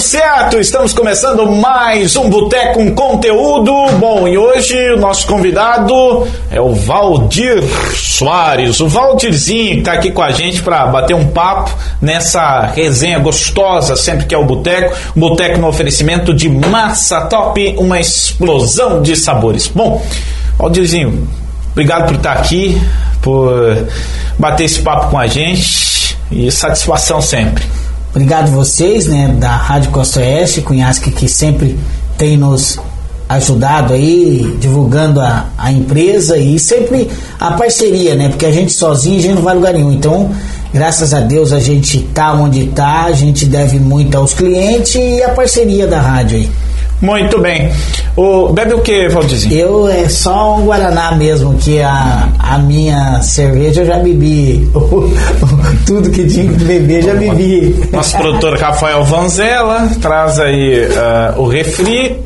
tudo certo? Estamos começando mais um Boteco com Conteúdo. Bom, e hoje o nosso convidado é o Valdir Soares. O Valdirzinho que está aqui com a gente para bater um papo nessa resenha gostosa, sempre que é o Boteco. Boteco no oferecimento de massa top, uma explosão de sabores. Bom, Valdirzinho, obrigado por estar aqui, por bater esse papo com a gente e satisfação sempre. Obrigado vocês, né, da Rádio Costa Oeste, Cunhasque, que sempre tem nos ajudado aí, divulgando a, a empresa e sempre a parceria, né, porque a gente sozinho a gente não vai lugar nenhum. Então, graças a Deus a gente tá onde tá, a gente deve muito aos clientes e a parceria da rádio aí. Muito bem. O, bebe o que, Valdizinho? Eu é só um Guaraná mesmo, que a, a minha cerveja eu já bebi. Tudo que tinha que beber já bebi. Nosso produtor Rafael Vanzella traz aí uh, o refri.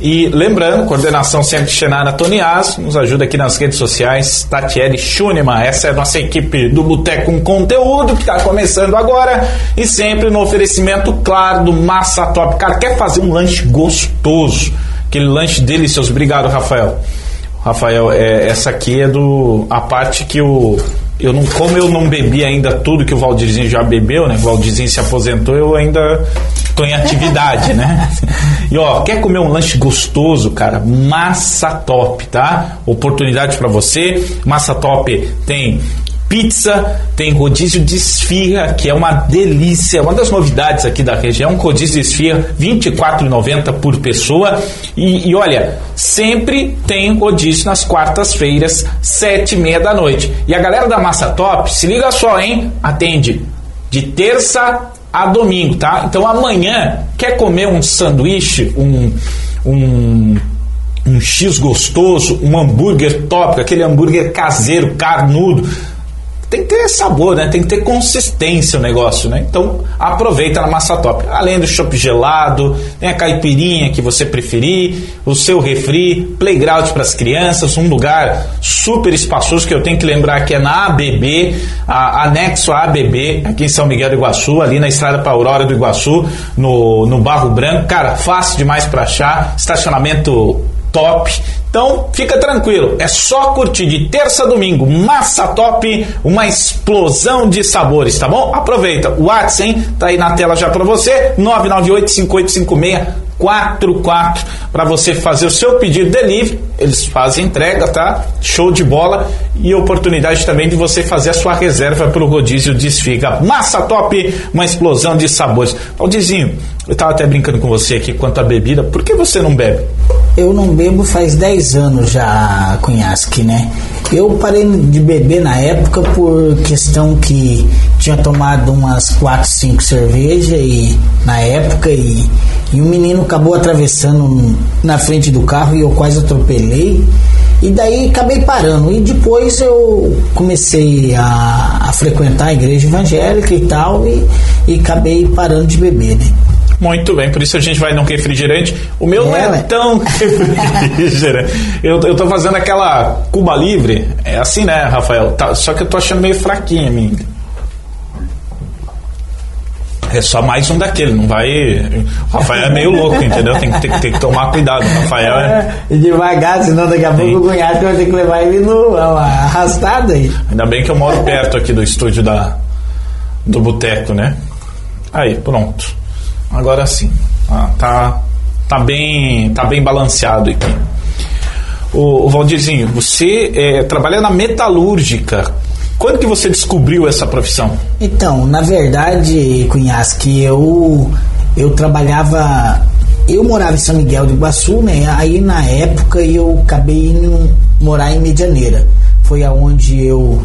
E lembrando, coordenação sempre Xenara Tonias, nos ajuda aqui nas redes sociais, Tatiele Schunemann. Essa é a nossa equipe do Boteco com Conteúdo, que está começando agora, e sempre no oferecimento, claro, do Massa Top. Cara, quer fazer um lanche gostoso? Aquele lanche delicioso. Obrigado, Rafael. Rafael, é, essa aqui é do a parte que o eu não, como eu não bebi ainda tudo que o Valdirzinho já bebeu, né? O Valdirzinho se aposentou, eu ainda tô em atividade, né? E ó, quer comer um lanche gostoso, cara? Massa Top, tá? Oportunidade para você. Massa Top tem pizza, tem rodízio de esfirra, que é uma delícia, uma das novidades aqui da região, rodízio de esfirra, R$ 24,90 por pessoa. E, e, olha, sempre tem rodízio nas quartas-feiras, sete e meia da noite. E a galera da Massa Top, se liga só, hein? Atende de terça a domingo, tá? Então amanhã, quer comer um sanduíche, um... um um X gostoso, um hambúrguer top, aquele hambúrguer caseiro, carnudo, tem que ter sabor, né? Tem que ter consistência o negócio, né? Então aproveita na massa top. Além do chopp gelado, tem a caipirinha que você preferir, o seu refri, playground para as crianças, um lugar super espaçoso que eu tenho que lembrar que é na ABB, a, anexo à ABB, aqui em São Miguel do Iguaçu, ali na estrada para Aurora do Iguaçu, no, no Barro Branco. Cara, fácil demais para achar, estacionamento top. Então, fica tranquilo, é só curtir de terça a domingo, massa top, uma explosão de sabores, tá bom? Aproveita, o WhatsApp, hein? Tá aí na tela já para você, 998 5856 44 para você fazer o seu pedido delivery. Eles fazem entrega, tá? Show de bola e oportunidade também de você fazer a sua reserva para o rodízio de esfiga. Massa top, uma explosão de sabores. Valdizinho, eu estava até brincando com você aqui quanto à bebida. Por que você não bebe? Eu não bebo faz 10 anos já, Cunhasque, né? Eu parei de beber na época por questão que tinha tomado umas 4, 5 cervejas e na época e, e um menino acabou atravessando na frente do carro e eu quase atropelei. E daí acabei parando. E depois eu comecei a, a frequentar a igreja evangélica e tal, e, e acabei parando de beber, né? Muito bem, por isso a gente vai num refrigerante. O meu é, não é tão refrigerante. Eu, eu tô fazendo aquela Cuba Livre. É assim, né, Rafael? Tá, só que eu tô achando meio fraquinha a minha. É só mais um daquele, não vai. O Rafael é meio louco, entendeu? Tem, tem, tem que tomar cuidado. O Rafael é. é devagar, senão daqui a pouco o cunhado vai ter que levar ele no arrastado aí. Ainda bem que eu moro perto aqui do estúdio da, do boteco, né? Aí, pronto. Agora sim. Ah, tá, tá, bem, tá bem balanceado aqui. O, Valdirzinho, você é, trabalha na metalúrgica. Quando que você descobriu essa profissão? Então, na verdade, Cunhasque, eu, eu trabalhava. Eu morava em São Miguel do Iguaçu, né? Aí na época eu acabei indo morar em Medianeira. Foi aonde eu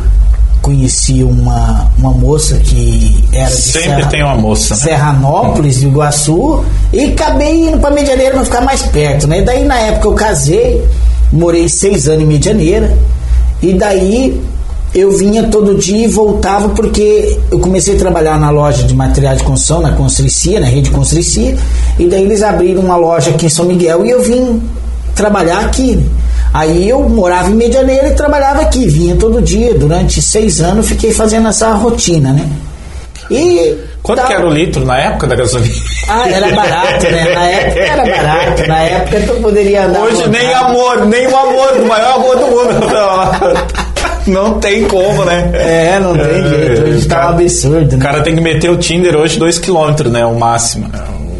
conheci uma, uma moça que era de Sempre Serra, tem uma moça. Né? Serranópolis, do Iguaçu, e acabei indo para Medianeira para ficar mais perto, né? Daí na época eu casei, morei seis anos em Medianeira, e daí eu vinha todo dia e voltava porque eu comecei a trabalhar na loja de material de construção, na Constricia, na rede Constricia, e daí eles abriram uma loja aqui em São Miguel e eu vim trabalhar aqui. Aí eu morava em Medianeira e trabalhava aqui, vinha todo dia. Durante seis anos fiquei fazendo essa rotina, né? E. Quanto Tá. que era o litro na época da gasolina? Ah, era barato, né? Na época era barato. Na época tu poderia andar. Hoje nem amor, nem o amor do maior amor do mundo. Não tem como, né? É, não tem É, jeito. Hoje tá um absurdo, O né? cara tem que meter o Tinder hoje 2km, né? O máximo.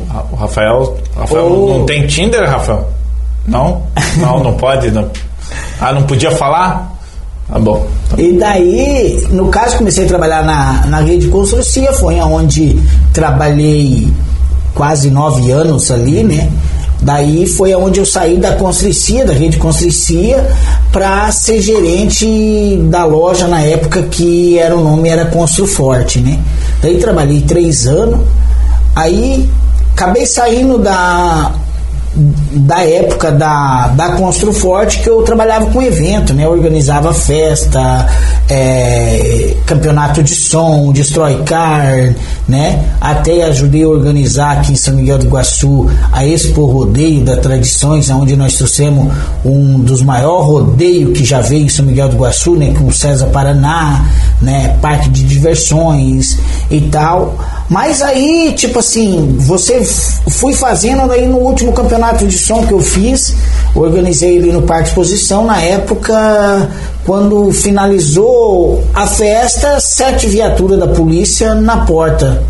O Ra- O Rafael. o Rafael Ou- não tem Tinder, Rafael? Não? Não, não pode. Não. Ah, não podia falar? Tá bom. E daí, no caso, comecei a trabalhar na, na rede construcia, foi onde trabalhei quase nove anos ali, né? Daí foi onde eu saí da Constricia, da rede Constricia, para ser gerente da loja na época que era o nome era Construforte, né? Daí trabalhei três anos, aí acabei saindo da da época da, da Construforte que eu trabalhava com evento, né? Eu organizava festa, é, campeonato de som, Destroy Car, né? Até ajudei a organizar aqui em São Miguel do Iguaçu a Expo Rodeio da Tradições, onde nós trouxemos um dos maiores rodeios que já veio em São Miguel do Iguaçu, né? Com César Paraná, né? Parque de diversões e tal. Mas aí, tipo assim, você fui fazendo daí no último campeonato de som que eu fiz, organizei ali no Parque Exposição, na época, quando finalizou a festa, sete viaturas da polícia na porta,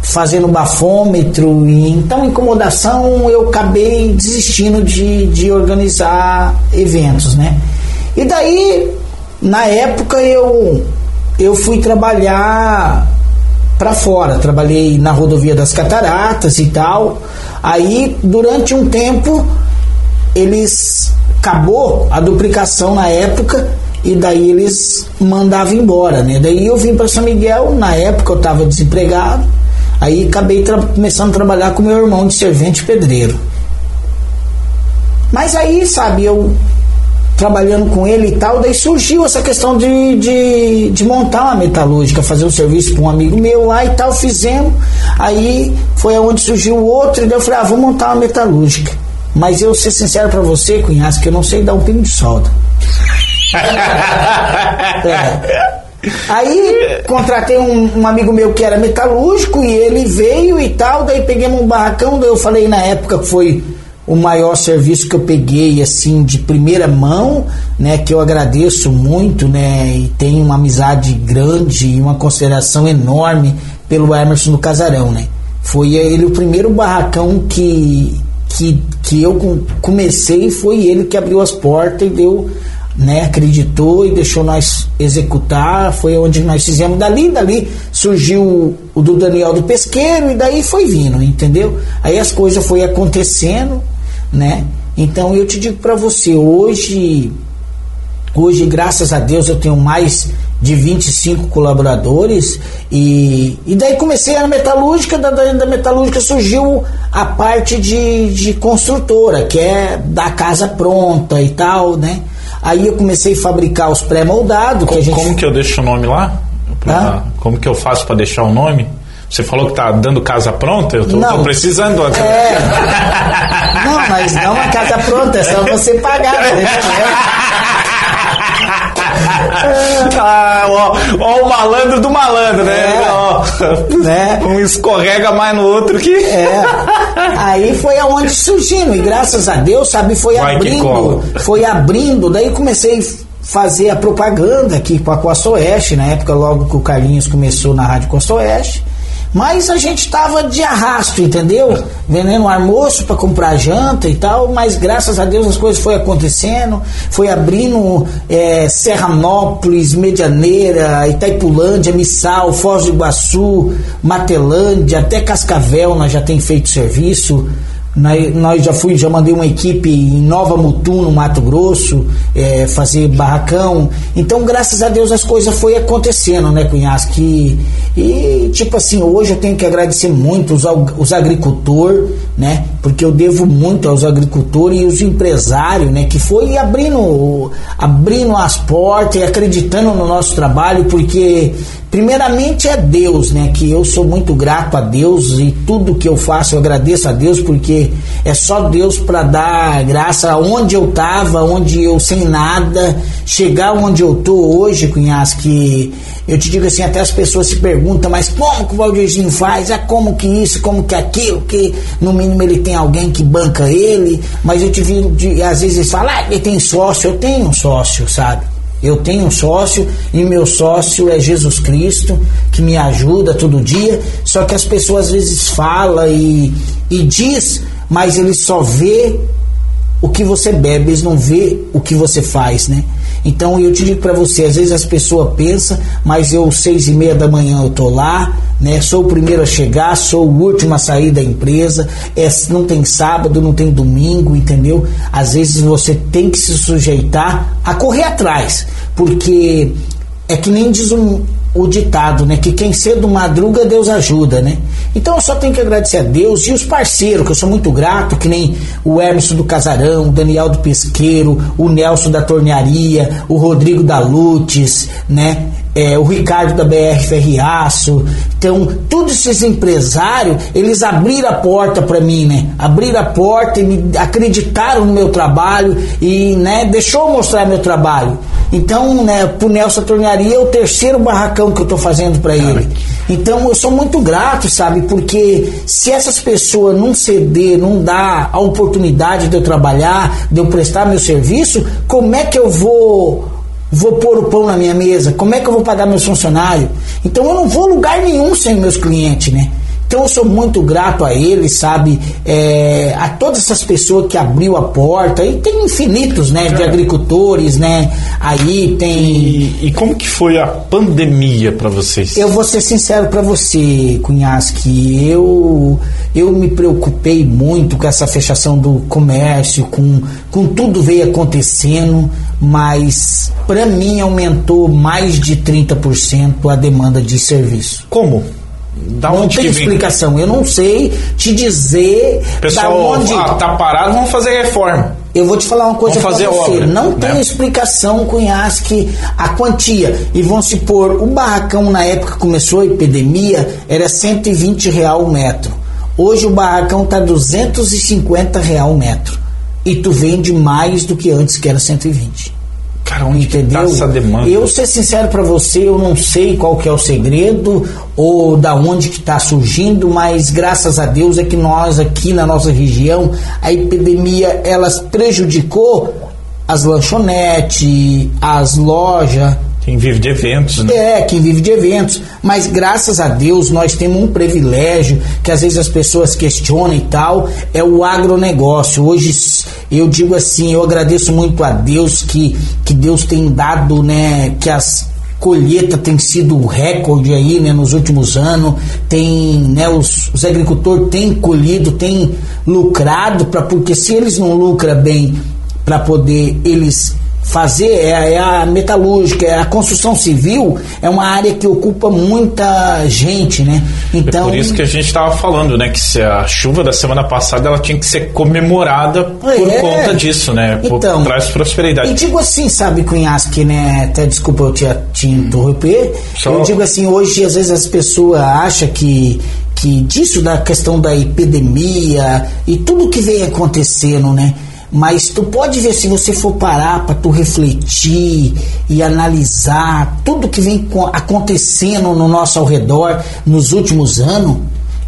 fazendo bafômetro, e então incomodação eu acabei desistindo de, de organizar eventos, né? E daí, na época, eu, eu fui trabalhar para fora. Trabalhei na rodovia das Cataratas e tal. Aí, durante um tempo, eles acabou a duplicação na época e daí eles mandavam embora, né? Daí eu vim para São Miguel, na época eu estava desempregado. Aí acabei começando a trabalhar com meu irmão de servente pedreiro. Mas aí, sabe, eu trabalhando com ele e tal, daí surgiu essa questão de, de, de montar uma metalúrgica, fazer um serviço para um amigo meu lá e tal, fizemos. Aí foi aonde surgiu o outro, e daí eu falei, ah, vou montar uma metalúrgica. Mas eu ser sincero para você, cunhaço, que eu não sei dar um pino de solda. É. Aí contratei um, um amigo meu que era metalúrgico e ele veio e tal, daí peguemos um barracão, daí eu falei na época que foi o maior serviço que eu peguei assim de primeira mão, né, que eu agradeço muito, né, e tenho uma amizade grande e uma consideração enorme pelo Emerson do Casarão, né. Foi ele o primeiro barracão que que, que eu com- comecei, foi ele que abriu as portas e deu né, acreditou e deixou nós executar, foi onde nós fizemos dali, dali surgiu o do Daniel do Pesqueiro e daí foi vindo, entendeu? Aí as coisas foi acontecendo, né? Então eu te digo para você, hoje Hoje, graças a Deus, eu tenho mais de 25 colaboradores e, e daí comecei a metalúrgica, da, da, metalúrgica surgiu a parte de, de construtora, que é da casa pronta e tal, né? Aí eu comecei a fabricar os pré-moldados, que Como, gente... como que eu deixo o nome lá? Como que eu faço para deixar o nome? Você falou que tá dando casa pronta? Eu tô, Não. tô precisando. É. Não, mas não a casa pronta, é só você pagar, né? ah, ó, ó o malandro do malandro, né? É. Ó, Né? Um escorrega mais no outro que. É. Aí foi aonde surgindo, e graças a Deus, sabe, foi Vai abrindo, foi abrindo, daí comecei a fazer a propaganda aqui com a Costa Oeste, na época logo que o Carlinhos começou na Rádio Costa Oeste. Mas a gente tava de arrasto, entendeu? Vendendo almoço para comprar janta e tal, mas graças a Deus as coisas foi acontecendo, foi abrindo é, Serranópolis, Medianeira, Itaipulândia, Missal, Foz do Iguaçu, Matelândia, até Cascavel nós já tem feito serviço. Nós, já fui, já mandei uma equipe em Nova Mutum, no Mato Grosso, é, fazer barracão. Então, graças a Deus, as coisas foi acontecendo, né, Cunhasque? E, tipo assim, hoje eu tenho que agradecer muito os, os agricultores, né? Porque eu devo muito aos agricultores e os empresários, né? Que foi abrindo, abrindo as portas e acreditando no nosso trabalho, porque primeiramente é Deus, né? Que eu sou muito grato a Deus e tudo que eu faço eu agradeço a Deus porque É só Deus para dar graça onde eu tava, onde eu sem nada, chegar onde eu tô hoje, cunhas, que eu te digo assim, até as pessoas se perguntam, mas como que o Valdirzinho faz? É como que isso, como que aquilo, que no mínimo ele tem alguém que banca ele, mas eu te vi, de, às vezes eles falam, ah, ele tem sócio, eu tenho um sócio, sabe? Eu tenho um sócio e meu sócio é Jesus Cristo, que me ajuda todo dia. Só que as pessoas às vezes falam e, e diz, mas ele só vê o que você bebe, eles não vê o que você faz, né? Então eu te digo para você, às vezes as pessoas pensam, mas eu seis e meia da manhã eu tô lá, né? Sou o primeiro a chegar, sou o último a sair da empresa. É, não tem sábado, não tem domingo, entendeu? Às vezes você tem que se sujeitar a correr atrás, porque é que nem diz um, o ditado, né? Que quem cedo madruga, Deus ajuda, né? Então eu só tenho que agradecer a Deus e os parceiros, que eu sou muito grato, que nem o Emerson do Casarão, o Daniel do Pesqueiro, o Nelson da Tornearia, o Rodrigo da Lutes, né? É, o Ricardo da BR Ferriaço. Então, todos esses empresários, eles abriram a porta para mim, né? Abriram a porta e me acreditaram no meu trabalho e, né, deixou mostrar meu trabalho. Então, né, pro Nelson Tornearia é o terceiro barracão que eu tô fazendo para ele. Então, eu sou muito grato, sabe? Porque se essas pessoas não ceder, não dar a oportunidade de eu trabalhar, de eu prestar meu serviço, como é que eu vou vou pôr o pão na minha mesa? Como é que eu vou pagar meus funcionários? Então eu não vou lugar nenhum sem meus clientes, né? Então eu sou muito grato a ele, sabe? É, a todas essas pessoas que abriu a porta. E tem infinitos, né? De agricultores, né? Aí tem. E, e como que foi a pandemia para vocês? Eu vou ser sincero para você, Cunhas, que eu, eu me preocupei muito com essa fechação do comércio, com, com tudo veio acontecendo, mas para mim aumentou mais de 30% a demanda de serviço. Como? Da não tem explicação. Eu não sei te dizer Pessoal, da onde. Ah, tá parado, vamos fazer reforma. Eu vou te falar uma coisa para você. Obra, não né? tem explicação, Cunhasque, a quantia. E vamos supor, o barracão na época que começou a epidemia era 120 real o metro. Hoje o barracão tá 250 real o metro. E tu vende mais do que antes, que era 120. Cara, onde tá Entendeu? Tá essa demanda? Eu ser sincero para você, eu não sei qual que é o segredo ou da onde que está surgindo, mas graças a Deus é que nós aqui na nossa região a epidemia ela prejudicou as lanchonetes, as lojas, quem vive de eventos, né? É, quem vive de eventos. Mas graças a Deus nós temos um privilégio que às vezes as pessoas questionam e tal, é o agronegócio. Hoje eu digo assim, eu agradeço muito a Deus que, que Deus tem dado, né, que as colheita tem sido recorde aí, né, nos últimos anos. Tem, né, os, os agricultores têm colhido, têm lucrado para porque se eles não lucram bem para poder eles fazer é, é, a metalúrgica, é a construção civil é uma área que ocupa muita gente, né? Então é por isso que a gente estava falando, né, que se a chuva da semana passada ela tinha que ser comemorada por é. conta disso, né? Por, então, traz prosperidade. E digo assim, sabe, Cunhasque, né? Até desculpa eu te, te interromper. Só... Eu digo assim, hoje às vezes as pessoas acham que que disso da questão da epidemia e tudo que vem acontecendo, né? Mas tu pode ver se você for parar para tu refletir e analisar tudo que vem acontecendo no nosso ao redor nos últimos anos,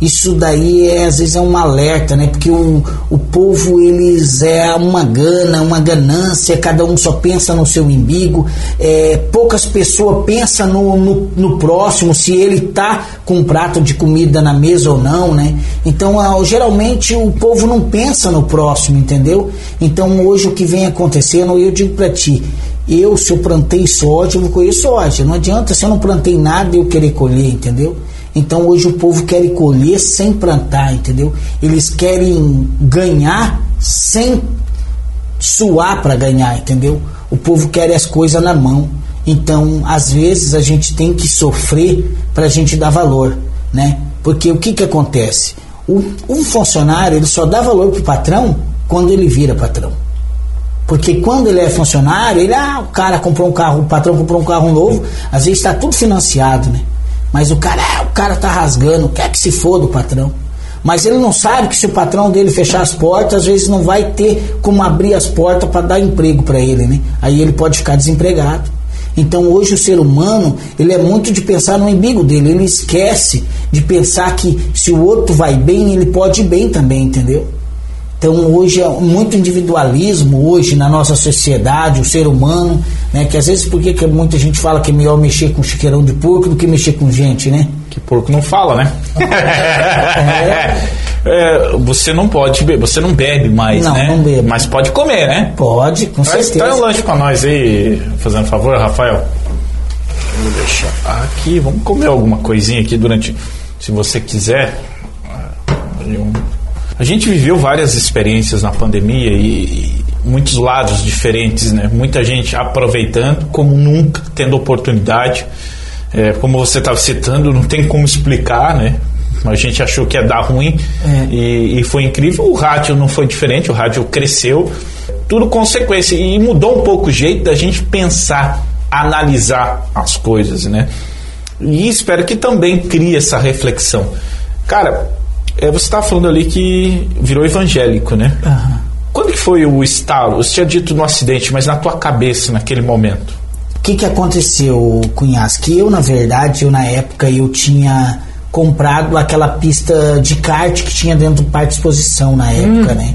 isso daí é, às vezes é um alerta, né? Porque o, o povo eles é uma gana, uma ganância, cada um só pensa no seu umbigo, é, poucas pessoas pensam no, no, no, próximo, se ele tá com um prato de comida na mesa ou não, né? Então, ah, geralmente o povo não pensa no próximo, entendeu? Então, hoje o que vem acontecendo, eu digo para ti, eu se eu plantei soja, eu vou colher soja. Não adianta se eu não plantei nada eu querer colher, entendeu? Então hoje o povo quer colher sem plantar, entendeu? Eles querem ganhar sem suar para ganhar, entendeu? O povo quer as coisas na mão. Então, às vezes a gente tem que sofrer para a gente dar valor, né? Porque o que que acontece? O, um funcionário ele só dá valor pro patrão quando ele vira patrão. Porque quando ele é funcionário, ele, ah, o cara comprou um carro, o patrão comprou um carro novo, às vezes está tudo financiado, né? Mas o cara, ah, o cara tá rasgando, quer que se foda o patrão. Mas ele não sabe que se o patrão dele fechar as portas, às vezes não vai ter como abrir as portas para dar emprego para ele, né? Aí ele pode ficar desempregado. Então hoje o ser humano, ele é muito de pensar no umbigo dele, ele esquece de pensar que se o outro vai bem, ele pode ir bem também, entendeu? Então hoje é muito individualismo hoje na nossa sociedade, o ser humano, né? Que às vezes por que muita gente fala que é melhor mexer com chiqueirão de porco do que mexer com gente, né? Que porco não fala, né? é. É, você não pode beber, você não bebe mais, não, né? Não bebo. Mas pode comer, né? Pode, com Mas certeza. Traz um lanche pra nós aí, fazendo favor, Rafael. Vou deixar aqui, vamos comer alguma coisinha aqui durante, se você quiser. A gente viveu várias experiências na pandemia e, muitos lados diferentes, né? Muita gente aproveitando como nunca, tendo oportunidade. É, como você estava citando, não tem como explicar, né? A gente achou que ia dar ruim é. e, e, foi incrível. O rádio não foi diferente, o rádio cresceu, tudo consequência e mudou um pouco o jeito da gente pensar, analisar as coisas, né? E espero que também crie essa reflexão. Cara, é, você estava falando ali que virou evangélico, né? Uhum. Quando que foi o estalo? Você tinha dito no acidente, mas na tua cabeça naquele momento? O que, que aconteceu, Cunhas? Que eu, na verdade, eu na época eu tinha comprado aquela pista de kart que tinha dentro do parque de exposição na época, hum. né?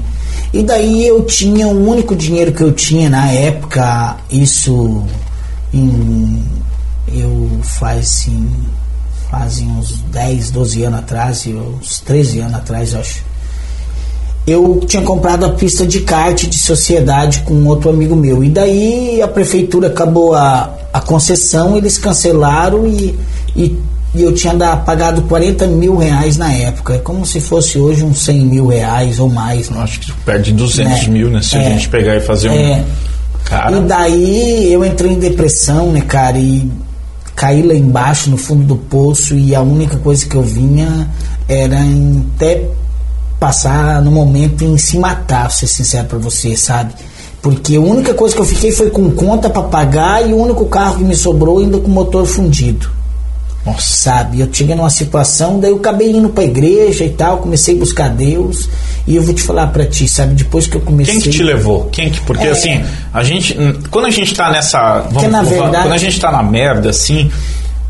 E daí eu tinha o único dinheiro que eu tinha na época, isso em, eu faz assim fazem uns 10, 12 anos atrás, uns 13 anos atrás, eu acho. Eu tinha comprado a pista de kart de sociedade com outro amigo meu. E daí a prefeitura acabou a, a concessão, eles cancelaram e, e, e eu tinha da, pagado 40 mil reais na época. É como se fosse hoje uns 100 mil reais ou mais. Né? Acho que perde 200 né? mil, né? Se é, a gente pegar e fazer um. É, cara. E daí eu entrei em depressão, né, cara? E caí lá embaixo no fundo do poço e a única coisa que eu vinha era em até passar no momento em se matar, ser sincero para você, sabe? Porque a única coisa que eu fiquei foi com conta para pagar e o único carro que me sobrou ainda com motor fundido. Nossa. Sabe? Eu tinha numa situação, daí eu acabei indo pra igreja e tal, comecei a buscar Deus. E eu vou te falar para ti, sabe? Depois que eu comecei. Quem que te levou? Quem que. Porque é... assim, a gente. Quando a gente tá nessa. Vamos, na verdade... Quando a gente tá na merda, assim.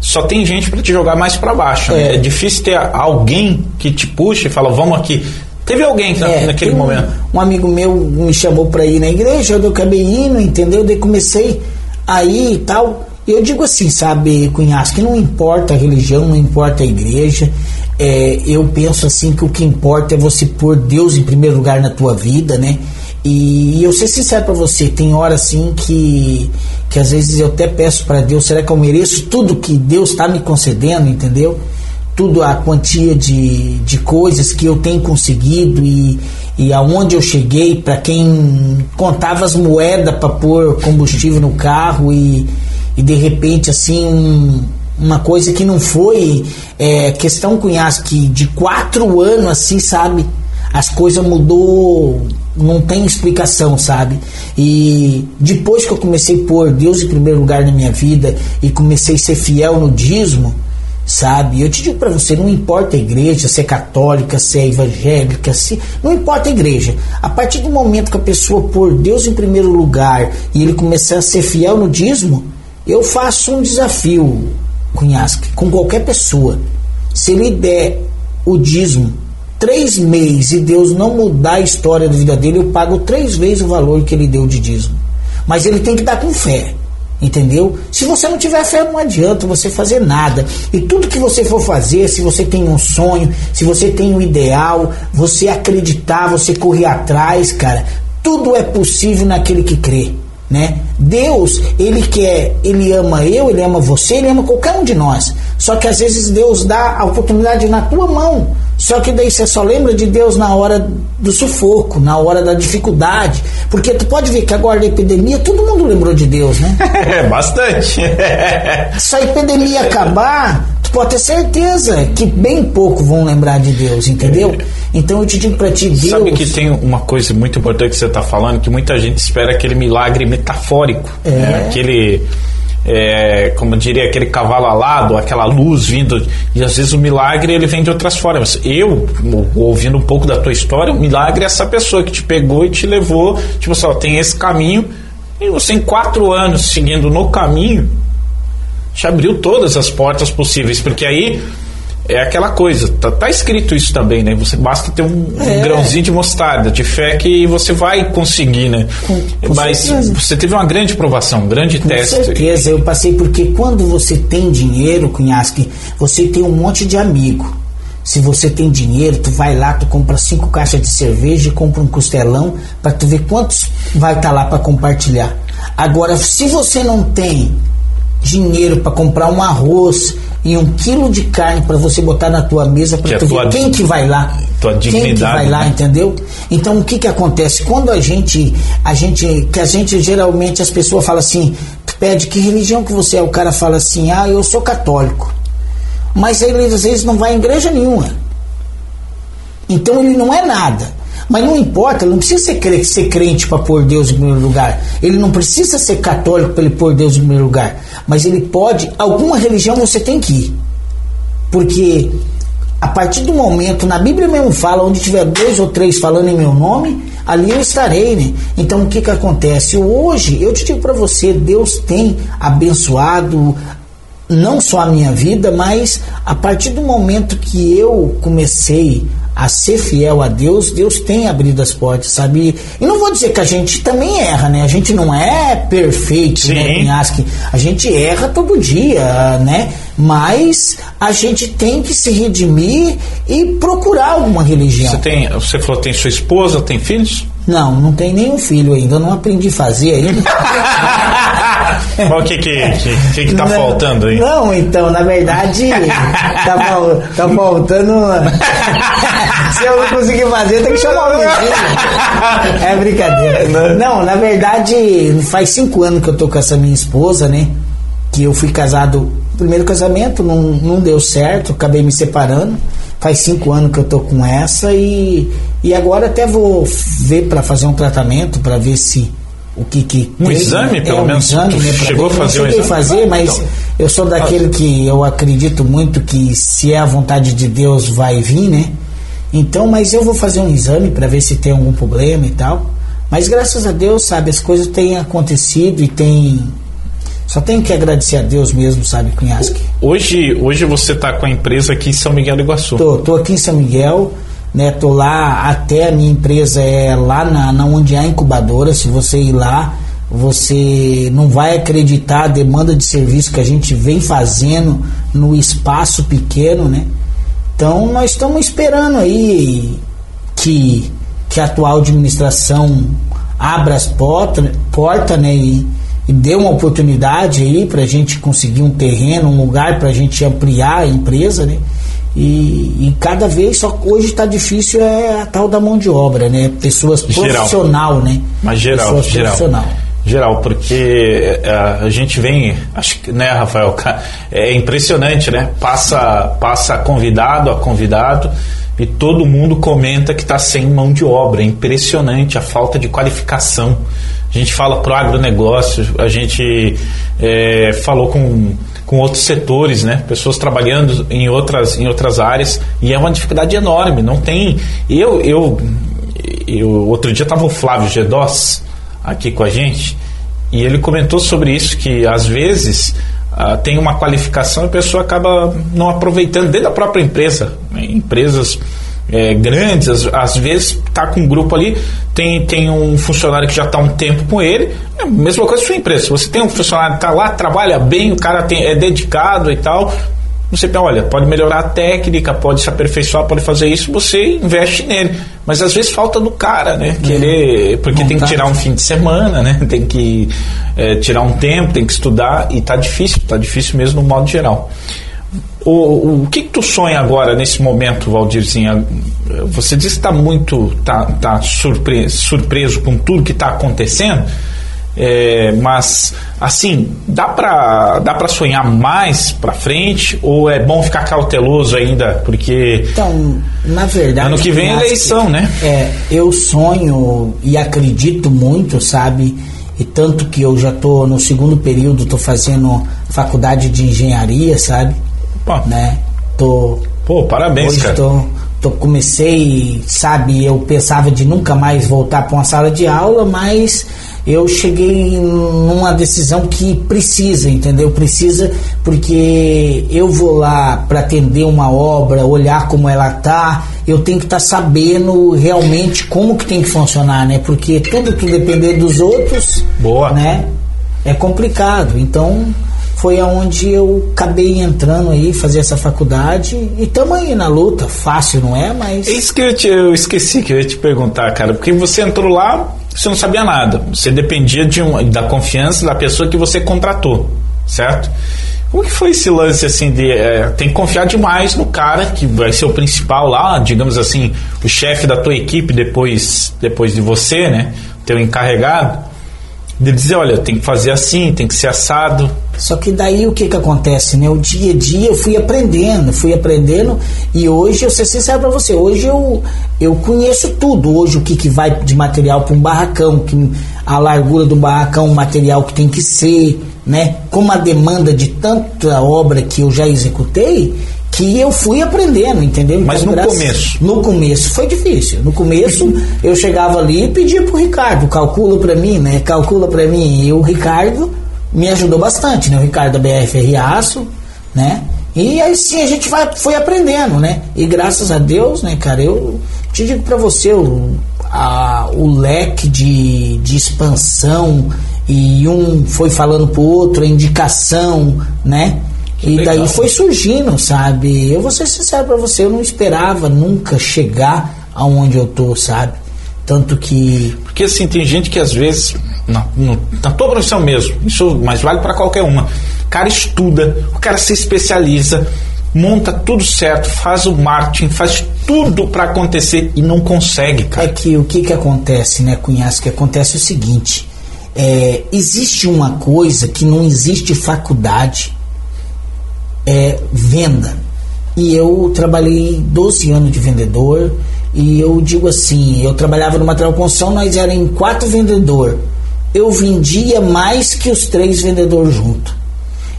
Só tem gente para te jogar mais para baixo. Né? É. Né? é difícil ter alguém que te puxe e fala, vamos aqui. Teve alguém que é, naquele momento? Um, um, amigo meu me chamou para ir na igreja, eu acabei indo, entendeu? Daí comecei a ir e tal. Eu digo assim, sabe, Cunhas, que não importa a religião, não importa a igreja. É, eu penso assim que o que importa é você pôr Deus em primeiro lugar na tua vida, né? E, e eu ser sincero para você, tem hora assim que que às vezes eu até peço para Deus, será que eu mereço tudo que Deus está me concedendo, entendeu? Tudo a quantia de, de coisas que eu tenho conseguido e, e aonde eu cheguei, para quem contava as moedas para pôr combustível no carro e e de repente assim um, uma coisa que não foi é, questão cunhas que de quatro anos assim sabe as coisas mudou não tem explicação sabe e depois que eu comecei a pôr Deus em primeiro lugar na minha vida e comecei a ser fiel no dízimo sabe? Eu te digo para você, não importa a igreja, se é católica, se é evangélica, se não importa a igreja. A partir do momento que a pessoa pôr Deus em primeiro lugar e ele começar a ser fiel no dízimo, eu faço um desafio, Cunhasque, com qualquer pessoa. Se ele der o dízimo três meses e Deus não mudar a história da vida dele, eu pago três vezes o valor que ele deu de dízimo. Mas ele tem que dar com fé. Entendeu? Se você não tiver fé, não adianta você fazer nada. E tudo que você for fazer, se você tem um sonho, se você tem um ideal, você acreditar, você correr atrás, cara, tudo é possível naquele que crê né? Deus, ele quer, ele ama eu, ele ama você, ele ama qualquer um de nós. Só que às vezes Deus dá a oportunidade na tua mão. Só que daí você só lembra de Deus na hora do sufoco, na hora da dificuldade. Porque tu pode ver que agora da epidemia todo mundo lembrou de Deus, né? É, bastante. Se a epidemia acabar, pode ter certeza que bem pouco vão lembrar de Deus, entendeu? Então eu te digo para ti, Deus. Sabe que tem uma coisa muito importante que você está falando, que muita gente espera aquele milagre metafórico, é. né? aquele é, como diria aquele cavalo alado, aquela luz vindo, e às vezes o milagre ele vem de outras formas. Eu, ouvindo um pouco da tua história, o milagre é essa pessoa que te pegou e te levou, tipo assim, ó, tem esse caminho, e você em quatro anos seguindo no caminho, te abriu todas as portas possíveis, porque aí é aquela coisa, tá, tá, escrito isso também, né? Você basta ter um, é. um, grãozinho de mostarda, de fé que você vai conseguir, né? Com, com Mas certeza. você teve uma grande provação, um grande com teste. Com certeza, eu passei porque quando você tem dinheiro, Cunhasque, você tem um monte de amigo. Se você tem dinheiro, tu vai lá, tu compra cinco caixas de cerveja e compra um costelão para tu ver quantos vai estar tá lá para compartilhar. Agora, se você não tem dinheiro para comprar um arroz e um quilo de carne para você botar na tua mesa para tu ver quem que vai lá. Tua dignidade, quem que vai lá, né? entendeu? Então o que que acontece? Quando a gente, a gente, que a gente geralmente as pessoas falam assim, tu pede que religião que você é? O cara fala assim, ah, eu sou católico. Mas ele às vezes não vai em igreja nenhuma. Então ele não é nada. Mas não importa, ele não precisa ser crente, ser crente para pôr Deus em primeiro lugar. Ele não precisa ser católico para ele pôr Deus em primeiro lugar. Mas ele pode, alguma religião você tem que ir. Porque a partir do momento, na Bíblia mesmo fala, onde tiver dois ou três falando em meu nome, ali eu estarei, né? Então o que que acontece? Hoje, eu te digo para você, Deus tem abençoado não só a minha vida, mas a partir do momento que eu comecei a ser fiel a Deus, Deus tem abrido as portas, sabe? E não vou dizer que a gente também erra, né? A gente não é perfeito, né, Sim. né, Pinhasque? A gente erra todo dia, né? Mas a gente tem que se redimir e procurar alguma religião. Você tem, você falou tem sua esposa, tem filhos? Não, não tem nenhum filho ainda, eu não aprendi a fazer ainda. o que que, que, que, que tá não, faltando aí? Não, então, na verdade, tá, tá faltando. Se eu não conseguir fazer, tem que chamar o vizinho. É brincadeira. Não, na verdade, faz cinco anos que eu tô com essa minha esposa, né? Que eu fui casado. Primeiro casamento não, não deu certo, acabei me separando. Faz cinco anos que eu tô com essa e, e agora até vou ver para fazer um tratamento para ver se o que que um tem, exame pelo é, um menos? exame, né, chegou ver. a fazer não um exame? fazer mas então, eu sou daquele que eu acredito muito que se é a vontade de Deus vai vir né? Então mas eu vou fazer um exame para ver se tem algum problema e tal. Mas graças a Deus sabe as coisas têm acontecido e tem só tenho que agradecer a Deus mesmo, sabe, Cunhasque. Hoje, hoje você está com a empresa aqui em São Miguel do Iguaçu. Tô, tô aqui em São Miguel né? Tô lá até a minha empresa é lá na, na onde há incubadora. Se você ir lá, você não vai acreditar a demanda de serviço que a gente vem fazendo no espaço pequeno, né? Então nós estamos esperando aí que, que a atual administração abra as portas, porta, né? E, e dê uma oportunidade aí para a gente conseguir um terreno, um lugar para a gente ampliar a empresa, né? E, e, cada vez, só que hoje está difícil é a tal da mão de obra, né? Pessoas profissional, geral. né? Mas geral, Pessoas geral. Profissional. Geral, porque a, é, a gente vem, acho que, né, Rafael? É impressionante, né? Passa, passa convidado a convidado e todo mundo comenta que está sem mão de obra. É impressionante a falta de qualificação. A gente fala pro agronegócio, a gente é, falou com com outros setores, né? Pessoas trabalhando em outras, em outras áreas e é uma dificuldade enorme. Não tem. Eu, eu, eu outro dia estava o Flávio Gedós aqui com a gente e ele comentou sobre isso que às vezes uh, tem uma qualificação e a pessoa acaba não aproveitando dentro da própria empresa, né? empresas é, grandes, às, às vezes está com um grupo ali, tem, tem um funcionário que já está um tempo com ele, é a mesma coisa sua empresa. Se você tem um funcionário que está lá, trabalha bem, o cara tem, é dedicado e tal, você olha, pode melhorar a técnica, pode se aperfeiçoar, pode fazer isso, você investe nele. Mas às vezes falta do cara, né? Querer, porque tem que tirar um fim de semana, né? Tem que é, tirar um tempo, tem que estudar e tá difícil, tá difícil mesmo no modo geral. O, o que, que tu sonha agora nesse momento, Valdirzinha? Você disse que está muito tá, tá surpre, surpreso com tudo que está acontecendo, é, mas assim dá para dá para sonhar mais para frente ou é bom ficar cauteloso ainda porque então na verdade ano que vem é eleição, né? É, eu sonho e acredito muito, sabe? E tanto que eu já tô no segundo período, tô fazendo faculdade de engenharia, sabe? Pô. Né? Tô Pô, parabéns, Hoje cara. tô, tô comecei, sabe, eu pensava de nunca mais voltar para uma sala de aula, mas eu cheguei numa decisão que precisa, entendeu? Precisa porque eu vou lá para atender uma obra, olhar como ela tá, eu tenho que estar sabendo realmente como que tem que funcionar, né? Porque tudo que depender dos outros, Boa. né? É complicado. Então, foi aonde eu acabei entrando aí, fazer essa faculdade e estamos aí na luta. Fácil, não é? Mas. É isso que eu, te- eu esqueci que eu ia te perguntar, cara. Porque você entrou lá, você não sabia nada. Você dependia de um- da confiança da pessoa que você contratou, certo? Como que foi esse lance assim de é, tem que confiar demais no cara que vai ser o principal lá, digamos assim, o chefe da tua equipe depois depois de você, né? Teu encarregado. De dizer, olha, tem que fazer assim, tem que ser assado. Só que daí o que que acontece, né? O dia a dia eu fui aprendendo, fui aprendendo e hoje eu ser sincero para você, hoje eu eu conheço tudo, hoje o que que vai de material para um barracão, que a largura do barracão, o material que tem que ser, né? Como a demanda de tanta obra que eu já executei, que eu fui aprendendo, entendeu? Mas no graças- começo? No começo foi difícil. No começo eu chegava ali e pedia pro Ricardo, calcula para mim, né? Calcula para mim. E o Ricardo me ajudou bastante, né? O Ricardo da BFR Aço, né? E aí sim a gente vai, foi aprendendo, né? E graças a Deus, né, cara, eu te digo para você, o, a- o leque de, de expansão e um foi falando pro outro, a indicação, né? E legal. daí foi surgindo, sabe? Eu vou ser sincero pra você, eu não esperava nunca chegar aonde eu tô, sabe? Tanto que Porque assim, tem gente que às vezes, na, no- na tua profissão mesmo, isso mais vale para qualquer uma. O cara estuda, o cara se especializa, monta tudo certo, faz o marketing, faz tudo para acontecer e não consegue, é cara. que o que que acontece, né, Cunhasco? Que acontece é o seguinte: é, existe uma coisa que não existe faculdade, é venda. E eu trabalhei 12 anos de vendedor e eu digo assim, eu trabalhava no material construção, nós éramos quatro vendedor. Eu vendia mais que os três vendedores juntos.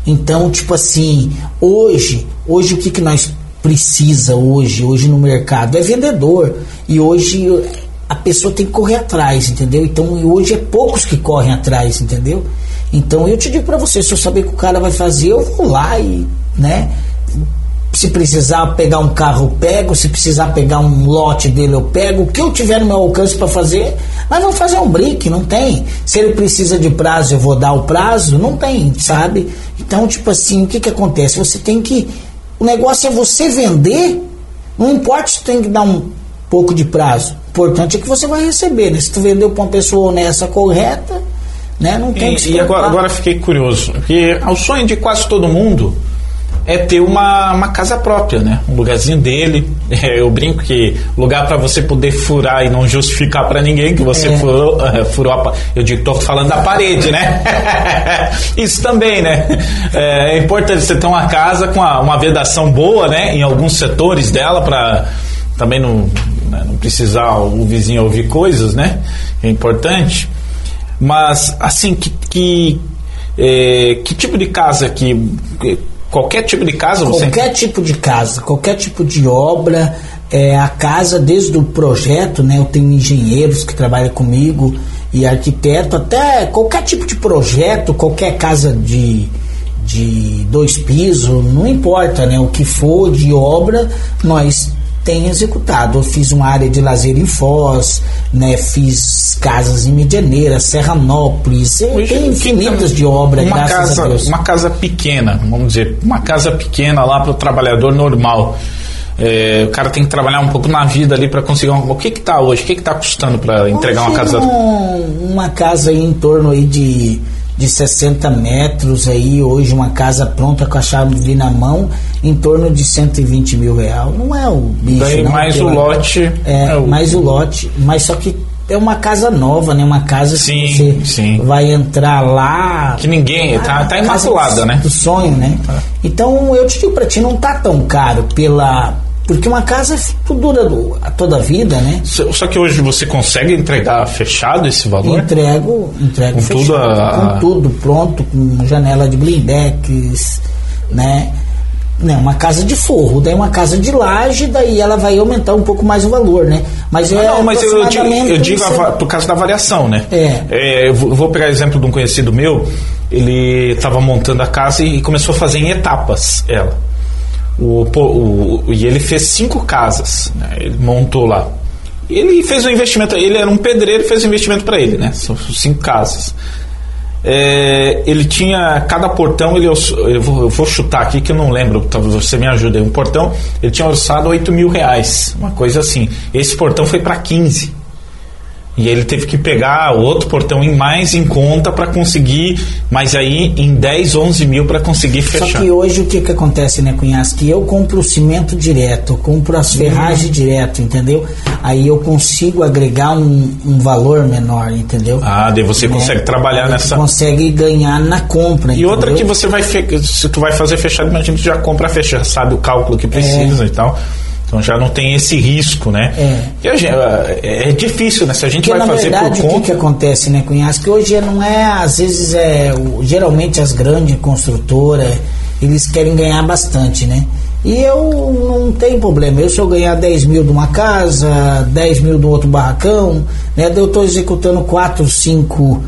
Então, tipo assim, hoje, hoje o que, que nós precisa hoje, hoje no mercado é vendedor. E hoje a pessoa tem que correr atrás, entendeu? Então, hoje é poucos que correm atrás, entendeu? Então, eu te digo pra você, se eu saber que o cara vai fazer, eu vou lá e, né? Se precisar pegar um carro, eu pego. Se precisar pegar um lote dele, eu pego. O que eu tiver no meu alcance para fazer, mas vamos fazer um brick, não tem. Se ele precisa de prazo, eu vou dar o prazo, não tem, sabe? Então, tipo assim, o que que acontece? Você tem que. O negócio é você vender, não importa se tem que dar um pouco de prazo. O importante é que você vai receber, né? Se tu vendeu para uma pessoa honesta, correta, né? Não tem que se E, e agora, agora fiquei curioso, porque o sonho de quase todo mundo é ter uma, uma casa própria, né? Um lugarzinho dele. É, eu brinco que lugar para você poder furar e não justificar para ninguém que você É. furou, eh, furou a Eu digo, tô falando da parede, né? Isso também, né? É, é importante você ter uma casa com uma, uma vedação boa, né? Em alguns setores dela para também não, né, não precisar o vizinho ouvir coisas, né? É importante. Mas, assim, que, que, eh, que tipo de casa que. que- Qualquer tipo de casa você. Qualquer tipo de casa, qualquer tipo de obra, é, a casa, desde o projeto, né? Eu tenho engenheiros que trabalham comigo e arquiteto, até qualquer tipo de projeto, qualquer casa de, de dois pisos, não importa, né? O que for de obra, nós tem executado. Eu fiz uma área de lazer em Foz, né? Fiz casas em Medianeira, Serranópolis, Hoje, tem infinitas de obra, uma casa, a Deus. Uma casa pequena, vamos dizer, uma casa pequena lá para o trabalhador normal. É, o cara tem que trabalhar um pouco na vida ali para conseguir um, o que que tá hoje, o que que tá custando para entregar uma Hoje, casa um- uma casa em torno aí de, de 60 metros aí, hoje uma casa pronta com a chave na mão, em torno de 120 mil real. Não é o bicho, Daí não, mais o lote. É, é o- mais o lote, mas só que é uma casa nova, né? Uma casa Sim, que você sim. vai entrar lá. Que ninguém- tá- tá casa imaculada, né? Do sonho, né? Então eu te digo pra ti, não tá tão caro pela Porque uma casa dura toda a vida, né? Só que hoje você consegue entregar fechado esse valor? Entrego, entrego com fechado, tudo a... com tudo pronto, com janela de blindex, né? Não, uma casa de forro, daí uma casa de laje, daí ela vai aumentar um pouco mais o valor, né? Mas é não, mas eu digo, eu digo a, por causa da variação, né? É. é eu vou pegar exemplo de um conhecido meu, ele estava montando a casa e começou a fazer em etapas ela. O, o, e ele fez cinco casas, né? ele montou lá. Ele fez um investimento, ele era um pedreiro fez um investimento para ele, né? São cinco casas. É, ele tinha cada portão, ele, eu, vou, eu vou chutar aqui que eu não lembro, talvez você me ajude. Um portão, ele tinha orçado 8 mil reais, uma coisa assim. Esse portão foi para 15. E ele teve que pegar outro portão em mais em conta para conseguir, mas aí em 10, 11 mil para conseguir fechar. Só que hoje o que, que acontece, né, Cunhas? Que eu compro o cimento direto, compro as ferragens uhum. direto, entendeu? Aí eu consigo agregar um, um valor menor, entendeu? Ah, daí você né? consegue trabalhar nessa. Consegue ganhar na compra. E entendeu? outra que você vai, fe... se tu vai fazer fechado, imagina que já compra fechado, sabe o cálculo que precisa é. e tal. Então já não tem esse risco, né? É, gente, é, é difícil, né? Se a gente Porque, vai fazer verdade, por conta... o que, que acontece, né, Cunhas? Que hoje não é, às vezes, é, geralmente as grandes construtoras, eles querem ganhar bastante, né? E eu não tenho problema. Eu, se eu ganhar 10 mil de uma casa, 10 mil do outro barracão, né? Eu estou executando 4, 5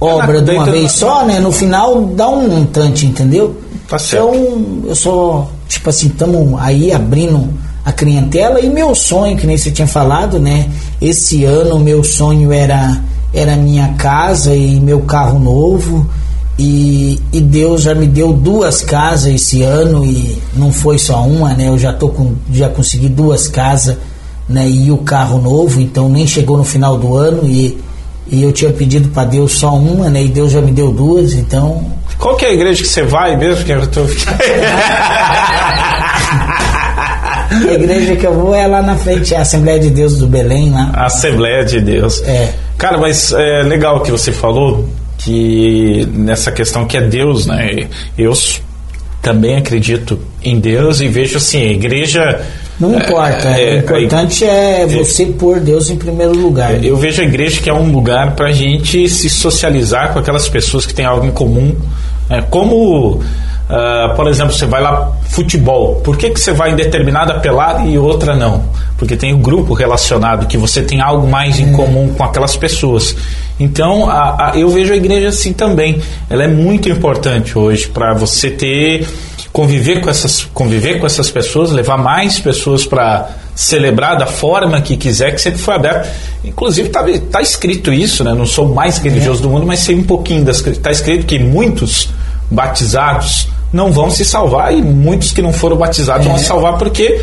obras de uma vez só, né? No final dá um montante, entendeu? Tá certo. Então, eu só, tipo assim, estamos aí abrindo a clientela e meu sonho, que nem você tinha falado, né? Esse ano meu sonho era era minha casa e meu carro novo e, e Deus já me deu duas casas esse ano e não foi só uma, né? Eu já tô com já consegui duas casas, né? E o carro novo, então nem chegou no final do ano e e eu tinha pedido para Deus só uma, né? E Deus já me deu duas, então. Qual que é a igreja que você vai mesmo? Que eu tô... A igreja que eu vou é lá na frente, é a Assembleia de Deus do Belém lá. Assembleia de Deus. É. Cara, mas é legal que você falou que nessa questão que é Deus, né? Eu também acredito em Deus e vejo assim, a igreja. Não importa, é, o importante é, é você pôr Deus em primeiro lugar. É, eu vejo a igreja que é um lugar para a gente se socializar com aquelas pessoas que têm algo em comum. É, como Uh, por exemplo, você vai lá futebol. Por que, que você vai em determinada pelada e outra não? Porque tem o um grupo relacionado, que você tem algo mais em é. comum com aquelas pessoas. Então, a, a, eu vejo a igreja assim também. Ela é muito importante hoje para você ter conviver com essas conviver com essas pessoas, levar mais pessoas para celebrar da forma que quiser, que sempre foi aberto. Inclusive está tá escrito isso, né? Não sou o mais religioso é. do mundo, mas sei um pouquinho está escrito que muitos batizados não vão se salvar e muitos que não foram batizados é. vão se salvar porque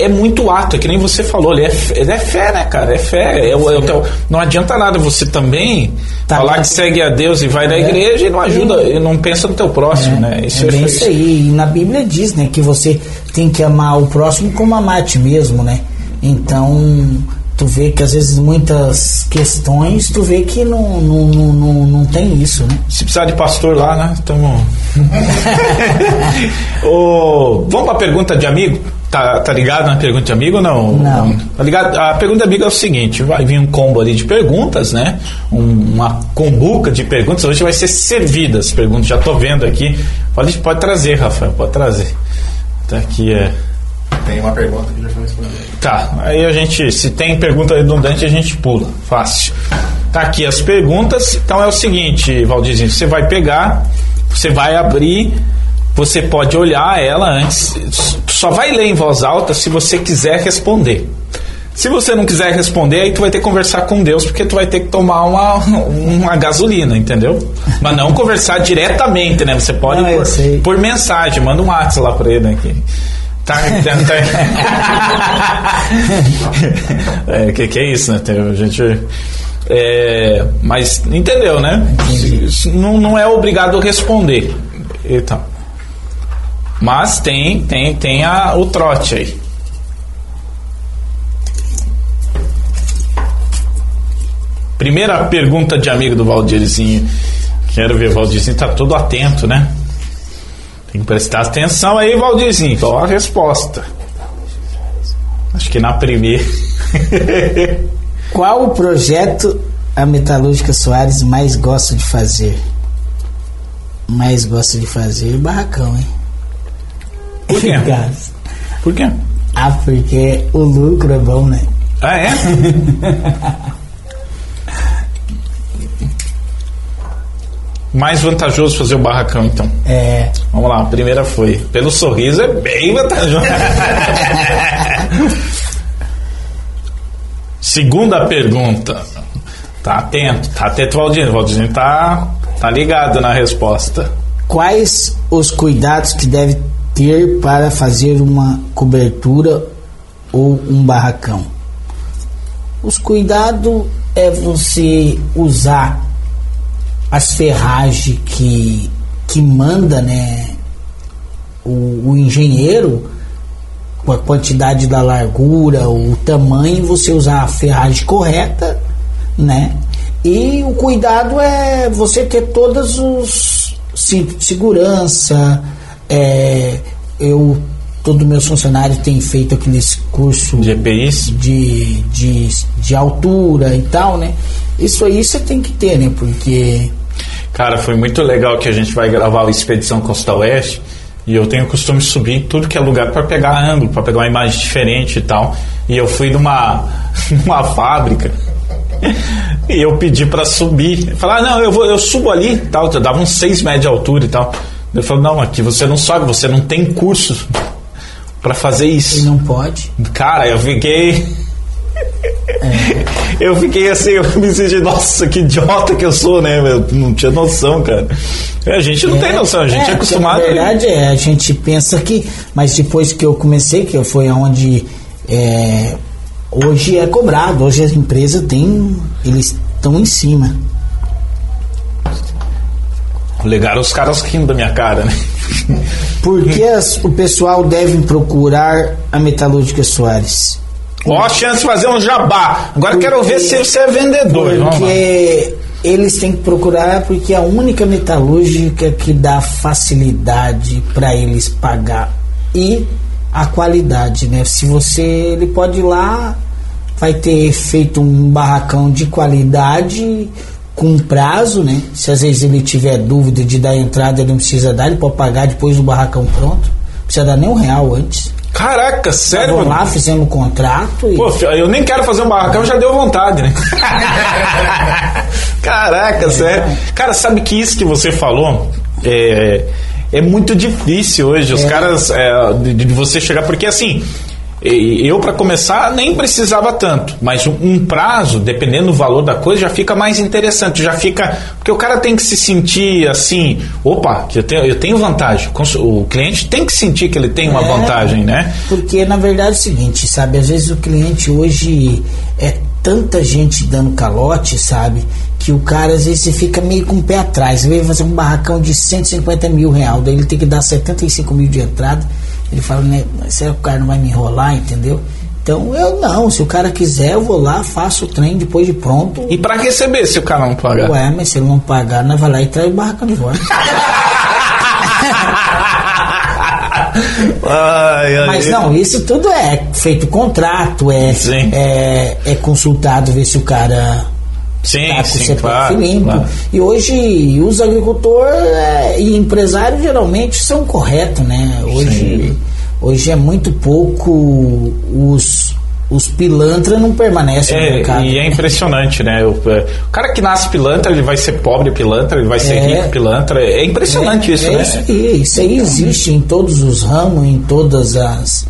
é muito ato, é que nem você falou, ele é, ele é fé, né, cara? É fé. É, é, é, não adianta nada você também tá falar que segue a Deus e vai é. na igreja e não ajuda, e não pensa no teu próximo, é. né? Isso é bem isso aí. E na Bíblia diz, né, que você tem que amar o próximo como amar a ti mesmo, né? Então, tu vê que às vezes muitas questões, tu vê que não, não, não, não, não tem isso, né? Se precisar de pastor lá, né? Tamo... oh, vamos para a pergunta de amigo? Tá, tá ligado na pergunta de amigo ou não? Não. Tá ligado? A pergunta de amigo é o seguinte: vai vir um combo ali de perguntas, né? Um, uma combuca de perguntas. Hoje vai ser servidas as perguntas. Já tô vendo aqui. Pode, pode trazer, Rafael, pode trazer. Tá aqui é. Tem uma pergunta que já foi respondida. Tá, aí a gente, se tem pergunta redundante, a gente pula. Fácil. Tá aqui as perguntas. Então é o seguinte, Valdizinho, você vai pegar, você vai abrir, você pode olhar ela antes. Só vai ler em voz alta se você quiser responder. Se você não quiser responder, aí tu vai ter que conversar com Deus, porque tu vai ter que tomar uma, uma gasolina, entendeu? Mas não conversar diretamente, né? Você pode não, por, por, mensagem, manda um WhatsApp lá pra ele aqui. Tá, tá, tá. é, que, que é isso, né? A gente. É, mas entendeu, né? Não, não é obrigado a responder. Então. Mas tem, tem, tem a, o trote aí. Primeira pergunta de amigo do Valdirzinho. Quero ver, o Valdirzinho tá todo atento, né? Tem que prestar atenção aí, Valdirzinho. Qual a resposta? Acho que na primeira. Qual o projeto a Metalúrgica Soares mais gosta de fazer? Mais gosta de fazer barracão, hein? Por quê? Por quê? Ah, porque o lucro é bom, né? Ah, é? Mais vantajoso fazer o barracão, então. É. Vamos lá, a primeira foi. Pelo sorriso é bem vantajoso. Segunda pergunta. Tá atento, tá atento, Valdinho. Valdinho tá, tá ligado na resposta. Quais os cuidados que deve ter para fazer uma cobertura ou um barracão? Os cuidados é você usar as ferragens que, que manda né, o, o engenheiro com a quantidade da largura, o tamanho, você usar a ferragem correta, né? E o cuidado é você ter todos os segurança. É, eu, todo meus funcionários tem feito aqueles cursos De de, de, de altura e tal, né? Isso aí você tem que ter, né? Porque Cara, foi muito legal que a gente vai gravar o Expedição Costa Oeste e eu tenho o costume de subir em tudo que é lugar para pegar ângulo, para pegar uma imagem diferente e tal. E eu fui numa, numa fábrica e eu pedi para subir. Falar, ah, não, eu, vou, eu subo ali tal. Eu dava uns 6 metros de altura e tal. Ele falou, não, aqui você não sobe, você não tem curso para fazer ele isso. não pode. Cara, eu fiquei. Eu fiquei assim, eu me senti, nossa, que idiota que eu sou, né? Eu não tinha noção, cara. A gente não tem noção, a gente é, acostumado. Na verdade, é, a gente pensa que, mas depois que eu comecei, que foi onde é, hoje é cobrado, hoje as empresas têm, eles estão em cima. Legaram os caras rindo da minha cara, né? Por que as- o pessoal deve procurar a Metalúrgica Soares? Ó, a chance de fazer um jabá. Agora eu quero ver se você é vendedor. Porque eles têm que procurar porque é a única metalúrgica que dá facilidade para eles pagar e a qualidade, né? Se você ele pode ir lá, vai ter feito um barracão de qualidade com prazo, né? Se às vezes ele tiver dúvida de dar entrada, ele não precisa dar, ele pode pagar depois do barracão pronto. Não precisa dar nem um real antes. Caraca, sério? Vamos lá, fizemos o contrato e Pô, eu nem quero fazer um barracão, já deu vontade, né? Caraca, sério. Cara, sabe que isso que você falou é, é muito difícil hoje. Os É. caras, é, de, de você chegar. Porque assim, eu para começar nem precisava tanto, mas um, prazo, dependendo do valor da coisa, já fica mais interessante. Já fica. Porque o cara tem que se sentir assim: opa, que eu tenho, eu tenho vantagem. O cliente tem que sentir que ele tem uma É. vantagem, né? Porque na verdade é o seguinte, sabe? Às vezes o cliente hoje é tanta gente dando calote, sabe? Que o cara às vezes fica meio com o pé atrás. Ele vai fazer um barracão de 150 mil real, daí ele tem que dar 75 mil de entrada. Ele fala, né? Será que o cara não vai me enrolar, entendeu? Então eu não, se o cara quiser, eu vou lá, faço o trem depois de pronto. E para receber se o cara não pagar? Ué, mas se ele não pagar, nós vai lá e traz o barracão de volta. Ai, ai, Mas não, isso tudo é feito contrato, é, Sim. é, é consultado ver se o cara Sim, tá sim, claro, limpo. claro. E hoje os agricultores é, e empresários geralmente são corretos, né? Hoje, hoje é muito pouco os, os pilantras não permanecem no É, mercado. e é impressionante, né? O, é, o cara que nasce pilantra, ele vai ser pobre pilantra, ele vai ser É. rico pilantra. É impressionante É, isso, é né? Isso aí, isso aí existe em todos os ramos, em todas as.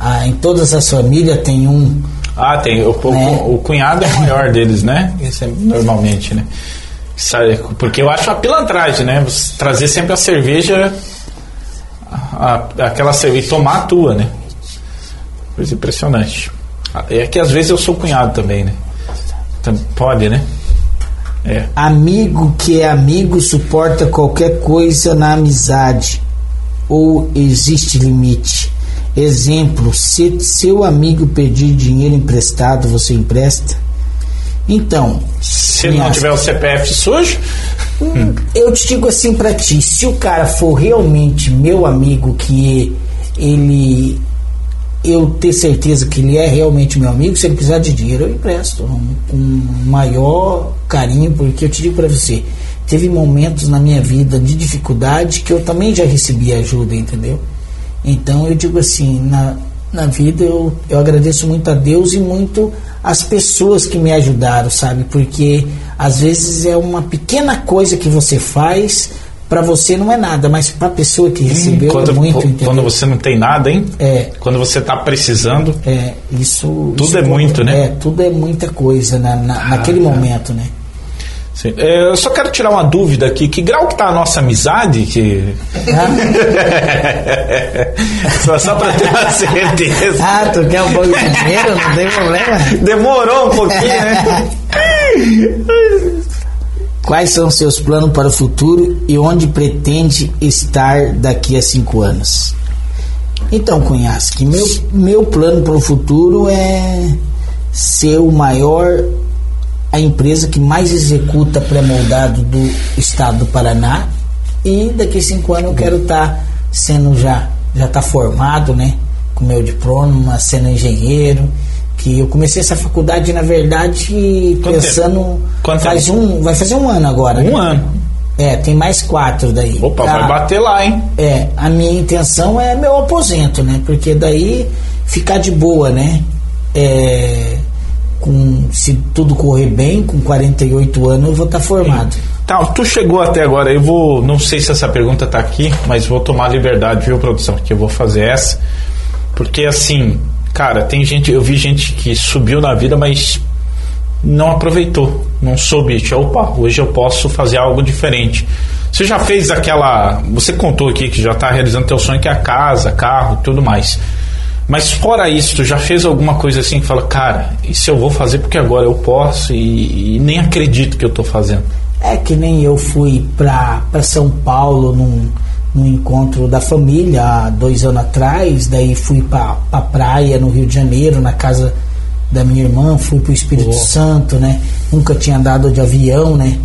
ah, em todas as famílias tem um. Ah, tem. O, o- Né? o cunhado é o maior deles, né? É normalmente, né? Porque eu acho a pilantragem, né? Você trazer sempre a cerveja, a- aquela cerveja, e tomar a tua, né? Coisa impressionante. Ah, É que às vezes eu sou cunhado também, né? Pode, né? É. Amigo que é amigo suporta qualquer coisa na amizade. Ou existe limite? Exemplo, se seu amigo pedir dinheiro emprestado, você empresta? Então, Se ele não tiver o CPF sujo, Eu te digo assim pra ti, se o cara for realmente meu amigo, que ele eu ter certeza que ele é realmente meu amigo, se ele precisar de dinheiro, eu empresto com maior carinho, porque eu te digo para você, teve momentos na minha vida de dificuldade que eu também já recebi ajuda, entendeu? Então eu digo assim, na, na vida eu, eu agradeço muito a Deus e muito as pessoas que me ajudaram, sabe? Porque às vezes é uma pequena coisa que você faz para você não é nada, mas para a pessoa que recebeu quando, é muito, Quando você não tem nada, hein? É. Quando você está precisando. É, isso. Tudo isso é muito, né? É, tudo é muita coisa na, na naquele momento, né? Sim. É, eu só quero tirar uma dúvida aqui. Que grau que tá a nossa amizade? Que... só só para ter uma certeza. Ah, tu quer um pouco de dinheiro? Não tem problema. Demorou um pouquinho, né? Quais são seus planos para o futuro e onde pretende estar daqui a cinco anos? Então, Cunhasque, meu, meu plano para o futuro é ser o maior, a empresa que mais executa pré-moldado do estado do Paraná e daqui a cinco anos eu quero estar tá sendo já, já tá formado, né? Com meu diploma, sendo engenheiro que eu comecei essa faculdade na verdade Quanto pensando Quanto faz tempo? um vai fazer um ano agora Um né? ano. é tem mais quatro daí Opa, Tá? vai bater lá, hein? é a minha intenção é meu aposento né porque daí ficar de boa né é, com se tudo correr bem com 48 anos eu vou estar formado Tá, tu chegou até agora, eu vou. Não sei se essa pergunta tá aqui, mas vou tomar liberdade, viu, produção? Que eu vou fazer essa. Porque assim, cara, tem gente. Eu vi gente que subiu na vida, mas não aproveitou. Não soube. Opa, hoje eu posso fazer algo diferente. Você já fez aquela. Você contou aqui que já está realizando teu sonho, que é a casa, carro tudo mais. Mas fora isso, tu já fez alguma coisa assim que fala, cara, isso eu vou fazer porque agora eu posso e, e nem acredito que eu estou fazendo. É que nem eu fui para São Paulo num, num encontro da família há dois anos atrás, daí fui para pra praia no Rio de Janeiro, na casa da minha irmã, fui pro Espírito. Santo, né? Nunca tinha andado de avião, né?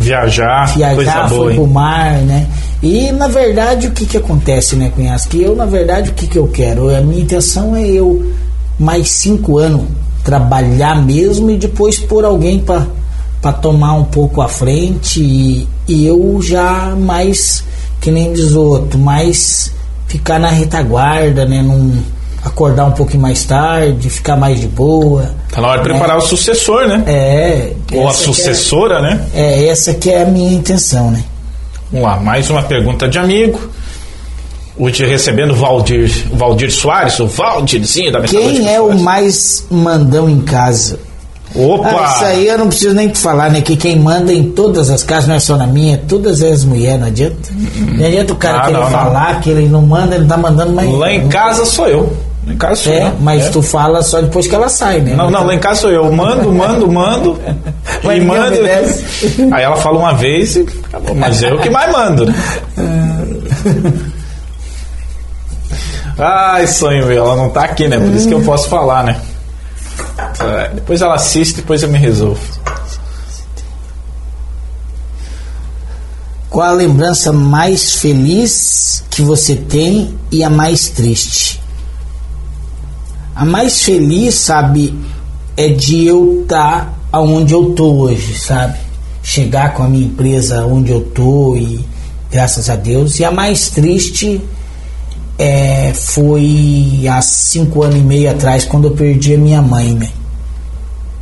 Viajar, coisa Viajar, boa, fui hein? pro mar, né? E na verdade o que que acontece, né, Cunhas? Que eu, na verdade, o que que eu quero? A minha intenção é eu, mais cinco anos, trabalhar mesmo e depois pôr alguém para para tomar um pouco à frente e, e eu já mais que nem diz outro, mais ficar na retaguarda, né? Num, acordar um pouquinho mais tarde, ficar mais de boa. Tá na hora de né? preparar o sucessor, né? É. Ou a é- sucessora, né? é, essa que é a minha intenção, né? Vamos lá, mais uma pergunta de amigo. Hoje recebendo o Valdir, Valdir Soares, o Valdirzinho da Quem é o mais mandão em casa? Opa! Ah, isso aí eu não preciso nem te falar, né? Que quem manda em todas as casas, não é só na minha, todas as mulheres, não adianta. Não adianta o cara Ah, querer não, não. falar que ele não manda, ele tá mandando mais. Lá em casa sou eu. Lá em casa sou É, eu. mas É. tu fala só depois que ela sai, né? Não, não, lá em casa sou eu. Eu Mando, mando, mando. E mando. obedece. Aí ela fala uma vez e acabou. Mas eu que mais mando. né? Ai, sonho meu. Ela não tá aqui, né? Por isso que eu posso falar, né? É, Depois ela assiste, depois eu me resolvo. Qual a lembrança mais feliz que você tem e a mais triste? A mais feliz, sabe, é de eu estar aonde eu tô hoje, sabe? Chegar com a minha empresa onde eu tô e graças a Deus. E a mais triste é, foi há cinco anos e meio atrás, quando eu perdi a minha mãe, né?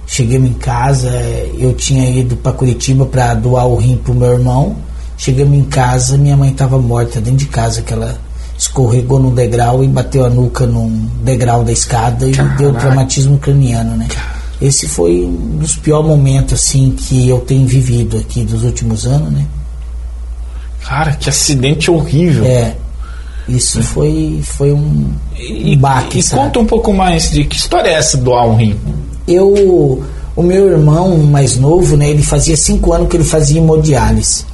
Cheguei em casa, eu tinha ido para Curitiba para doar o rim pro meu irmão. Chegamos em casa, minha mãe estava morta dentro de casa, que ela escorregou no degrau e bateu a nuca num degrau da escada e deu traumatismo craniano, né? Esse foi um dos piores momentos assim que eu tenho vivido aqui dos últimos anos, né? Cara, que acidente horrível. É, isso foi foi um, E, um baque, e sabe? conta um pouco mais de que história é essa do um rim? eu o meu irmão mais novo né ele fazia cinco anos que ele fazia hemodiálise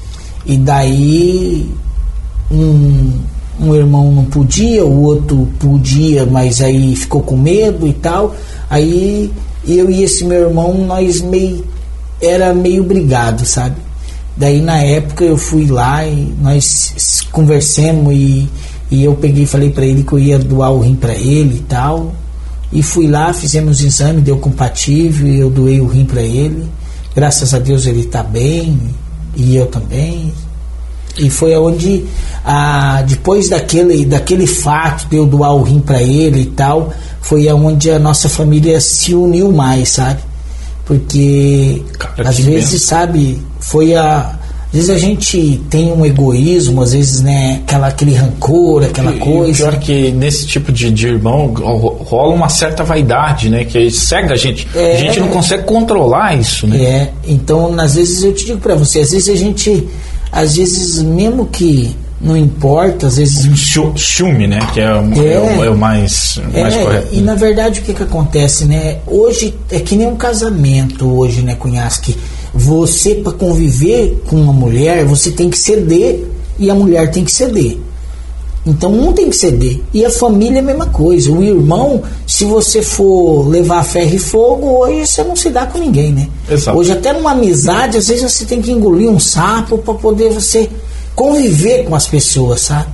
e daí um, um irmão não podia o outro podia mas aí ficou com medo e tal aí eu e esse meu irmão nós meio era meio brigado sabe daí na época eu fui lá e nós conversamos e, e eu peguei falei para ele que eu ia doar o rim para ele e tal E fui lá, fizemos o exame, deu compatível, eu doei o rim para ele. Graças a Deus ele está bem, e eu também. E foi aonde, ah, depois daquele, daquele fato de eu doar o rim para ele e tal, foi aonde a nossa família se uniu mais, sabe? Porque Cara, às vezes, benção. sabe, foi a. Às vezes a gente tem um egoísmo, às vezes, né, aquela, aquele rancor, aquela E- e coisa. pior que nesse tipo de, de irmão ro- rola uma certa vaidade, né? Que cega a gente. É. A gente não consegue controlar isso, né? É, então às vezes eu te digo pra você, às vezes a gente, às vezes mesmo que não importa, às vezes Ciu- Ciúme, né? Que é, o- É. é o, é o mais, mais É, correto. e na verdade o que que acontece, né? Hoje é que nem um casamento hoje, né, Cunhasque? Você para conviver com uma mulher, você tem que ceder e a mulher tem que ceder. Então um tem que ceder. E a família é a mesma coisa. O irmão, se você for levar ferro e fogo, hoje você não se dá com ninguém, né? Exato. Hoje até numa amizade, às vezes você tem que engolir um sapo para poder você conviver com as pessoas, sabe?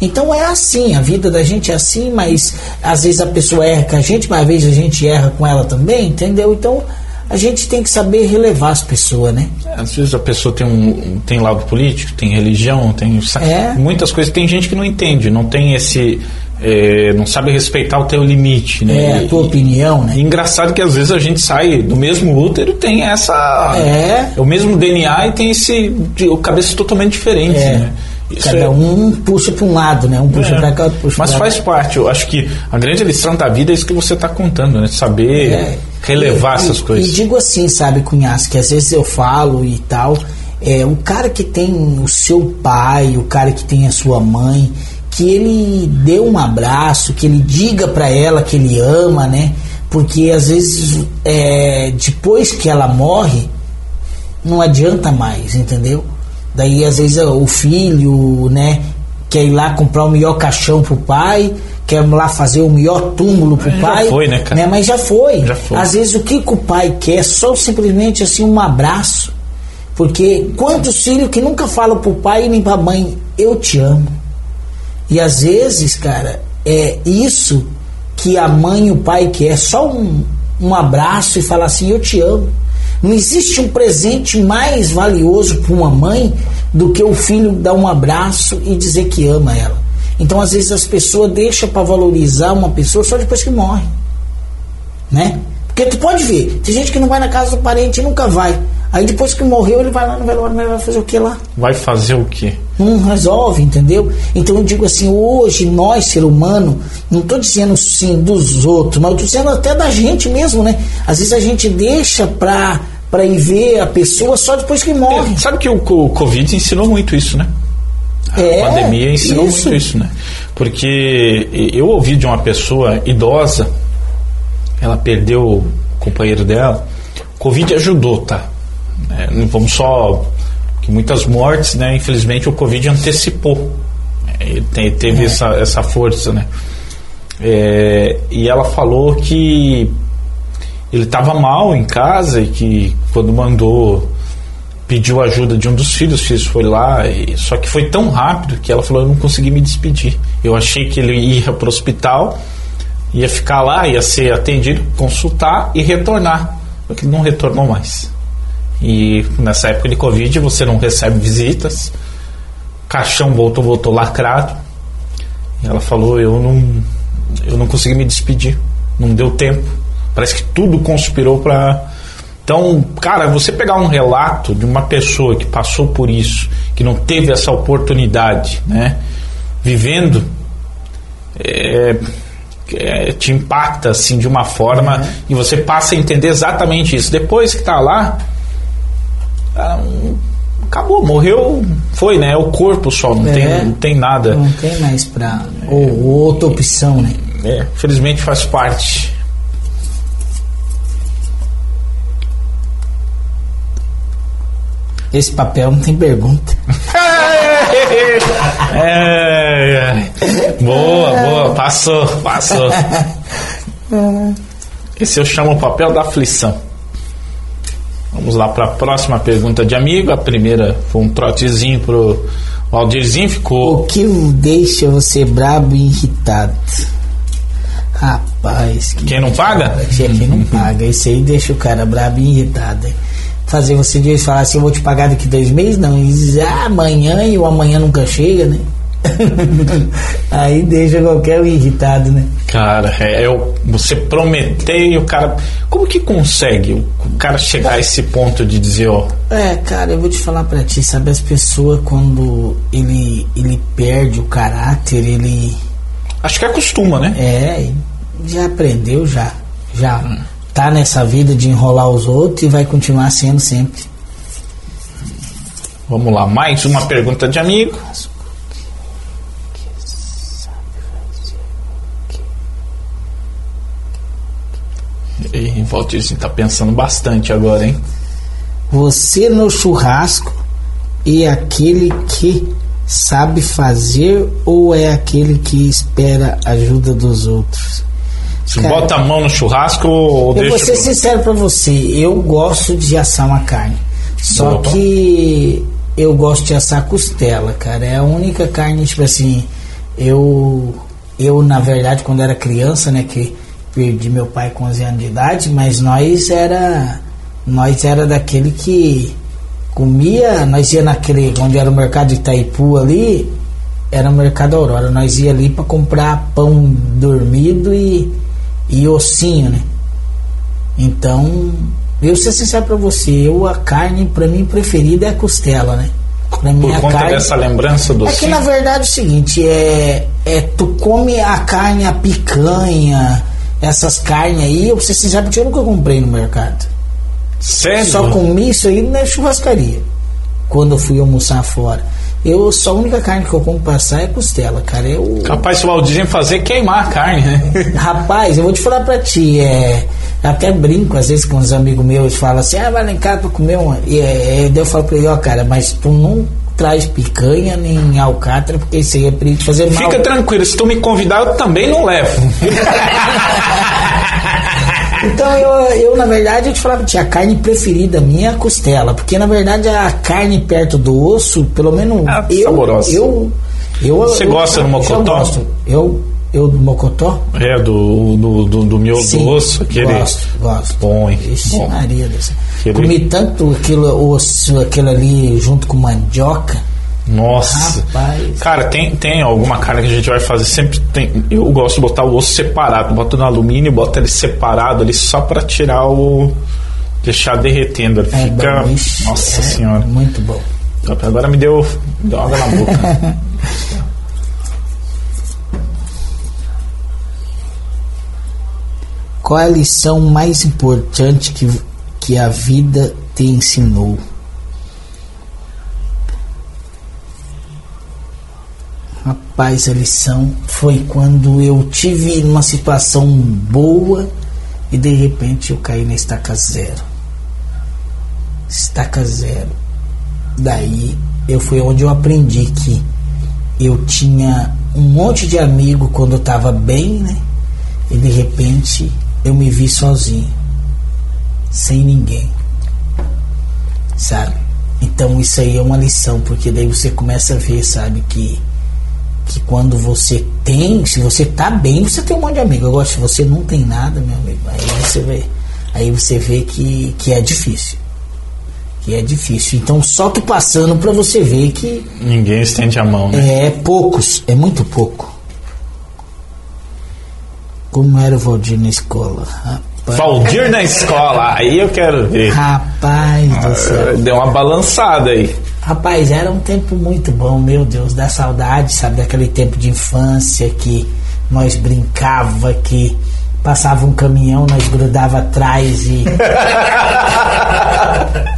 Então é assim, a vida da gente é assim, mas às vezes a pessoa erra com a gente, mas às vezes a gente erra com ela também, entendeu? Então a gente tem que saber relevar as pessoas, né? Às vezes a pessoa tem um tem lado político, tem religião, tem É. muitas coisas. Tem gente que não entende, não tem esse, é, não sabe respeitar o teu limite, né? É, a tua E- opinião, né? E engraçado que às vezes a gente sai do mesmo útero tem essa É. o mesmo DNA e tem esse o cabeça totalmente diferente, É. né? Isso Cada é- um puxa para um lado, né? Um puxa É. para cá, outro puxa Mas faz lá. parte, eu acho que a grande lição da vida é isso que você está contando, né? Saber É. relevar E- essas e- coisas. E digo assim, sabe, Cunhas, que às vezes eu falo e tal, é, o cara que tem o seu pai, o cara que tem a sua mãe, que ele dê um abraço, que ele diga pra ela que ele ama, né? Porque às vezes, é, depois que ela morre, não adianta mais, entendeu? Daí às vezes o filho, né, quer ir lá comprar o melhor caixão pro pai, quer lá fazer o melhor túmulo pro É, já pai. foi, né, cara? Né, mas já foi. Já foi. Às vezes o que, que o pai quer é só simplesmente assim um abraço. Porque quantos filhos que nunca falam pro pai nem pra mãe, eu te amo. E às vezes, cara, é isso que a mãe e o pai quer, só um, um abraço e falar assim, eu te amo. Não existe um presente mais valioso para uma mãe do que o filho dar um abraço e dizer que ama ela. Então, às vezes, as pessoas deixam para valorizar uma pessoa só depois que morre. Né? Porque tu pode ver, tem gente que não vai na casa do parente e nunca vai. Aí depois que morreu, ele vai lá no velório, mas vai fazer o que lá? Vai fazer o quê? não resolve, entendeu? Então eu digo assim, hoje nós, ser humano, não estou dizendo sim dos outros, mas estou dizendo até da gente mesmo, né? Às vezes a gente deixa pra, pra ir ver a pessoa só depois que morre. É, sabe que o, Covid ensinou muito isso, né? A É, pandemia ensinou isso. muito isso, né? Porque eu ouvi de uma pessoa idosa, ela perdeu o companheiro dela, Covid ajudou, tá? É, não vamos só. que muitas mortes, né? Infelizmente o Covid antecipou. É, Ele te- teve essa, essa força, né? É, e ela falou que ele estava mal em casa e que quando mandou pediu ajuda de um dos filhos, o filho foi lá, e, só que foi tão rápido que ela falou: Eu não consegui me despedir. Eu achei que ele ia para o hospital, ia ficar lá, ia ser atendido, consultar e retornar. Só que ele não retornou mais. E nessa época de Covid você não recebe visitas, caixão voltou, voltou lacrado. E ela falou: Eu não, eu não consegui me despedir, não deu tempo. Parece que tudo conspirou para então, cara, você pegar um relato de uma pessoa que passou por isso, que não teve essa oportunidade, né? Vivendo, é, é, te impacta assim de uma forma e você passa a entender exatamente isso. Depois que tá lá, ah, acabou, morreu, foi, né? É o corpo só, não, É. tem, não tem nada. Não tem mais pra. Ou, ou outra opção, né? É, felizmente faz parte. Esse papel não tem pergunta. É, é. Boa, boa, passou, passou. Esse eu chamo o papel da aflição. Vamos lá para a próxima pergunta de amigo. A primeira foi um trotezinho pro Aldirzinho, ficou. O que deixa você brabo e irritado? Rapaz, que Quem não paga? Quem não paga. Isso aí deixa o cara brabo e irritado. hein? Fazer você de falar assim, eu vou te pagar daqui dois meses? Não, e dizer, ah, amanhã e o amanhã nunca chega, né? aí deixa qualquer um irritado, né? Cara, é, é o- você prometer e o cara. Como que consegue o, o cara chegar a esse ponto de dizer, ó. É, cara, eu vou te falar pra ti, sabe, as pessoas quando ele, ele perde o caráter, ele Acho que acostuma, né? é, já aprendeu, já, já tá nessa vida de enrolar os outros e vai continuar sendo sempre. Vamos lá, mais uma pergunta de amigo. E Valdirzinho tá pensando bastante agora, hein? Você no churrasco é aquele que sabe fazer ou é aquele que espera ajuda dos outros? Você Cara, bota a mão no churrasco ou Eu vou deixa. ser sincero pra você, eu gosto de assar uma carne. Só Opa. que eu gosto de assar costela, cara. É a única carne, tipo assim, eu eu na verdade quando era criança, né, que perdi meu pai com 11 anos de idade, mas nós era nós era daquele que comia, nós ia naquele onde era o mercado de Itaipu ali, era o mercado Aurora, nós ia ali para comprar pão dormido e e ossinho, né? Então, eu ser sincero pra você, eu a carne pra mim preferida é a costela, né? Pra mim Por conta carne dessa lembrança do é que na verdade é o seguinte, é, é tu come a carne, a picanha, essas carnes aí, eu preciso sincero porque eu nunca comprei no mercado. Sério? Só comi isso aí na churrascaria. Quando eu fui almoçar fora. Eu só a única carne que eu compro pra assar é costela, cara. Eu, Capaz o Valdirzinho fazer é queimar a carne, né? Rapaz, eu vou te falar pra ti, é. eu Até brinco às vezes com os amigos meus, falam assim, ah, vai lá em casa pra comer uma. E é, é, eu falo pra ele, ó, cara, mas tu não traz picanha nem alcatra, porque isso aí é pra te fazer mal. Fica tranquilo, se tu me convidar, eu também não levo. Então eu, eu, na verdade, eu te falava, tia, a carne preferida minha é a costela, porque na verdade a carne perto do osso, pelo menos Ah, eu, saborosa. eu, eu, Você eu- gosta do eu mocotó? gosto. Eu, eu do mocotó? É, do, do, do, do miolo Sim, do osso, aquele. Gosto, gosto. Bom, hein? Ixi, Bom. Maria. Aquele- Comi tanto aquilo, osso, aquilo ali junto com mandioca. Nossa. Rapaz. Cara, tem, tem alguma carne que a gente vai fazer sempre tem. Eu gosto de botar o osso separado, bota no alumínio, bota ele separado ali só pra tirar o. deixar derretendo. Ele É fica. bom, Nossa é senhora. Muito bom. Agora me deu, deu água na boca. Qual é a lição mais importante que, que a vida te ensinou? Rapaz, a lição foi quando eu tive uma situação boa e de repente eu caí na estaca zero. Estaca zero. Daí eu foi onde eu aprendi que eu tinha um monte de amigo quando eu tava bem, né? E de repente eu me vi sozinho, sem ninguém, sabe? Então isso aí é uma lição, porque daí você começa a ver, sabe, que, que quando você tem, se você tá bem, você tem um monte de amigo. Agora, se você não tem nada, meu amigo, aí você vê, aí você vê que, que é difícil. Que é difícil. Então, só que passando pra você ver que Ninguém estende a mão, né? é poucos, é muito pouco. Como era o Valdir na escola? Rapaz, Valdir na escola, aí eu quero ver. rapaz do céu. Deu uma balançada aí. Rapaz, era um tempo muito bom, meu Deus, da saudade, sabe? Daquele tempo de infância que nós brincava, que passava um caminhão, nós grudava atrás e.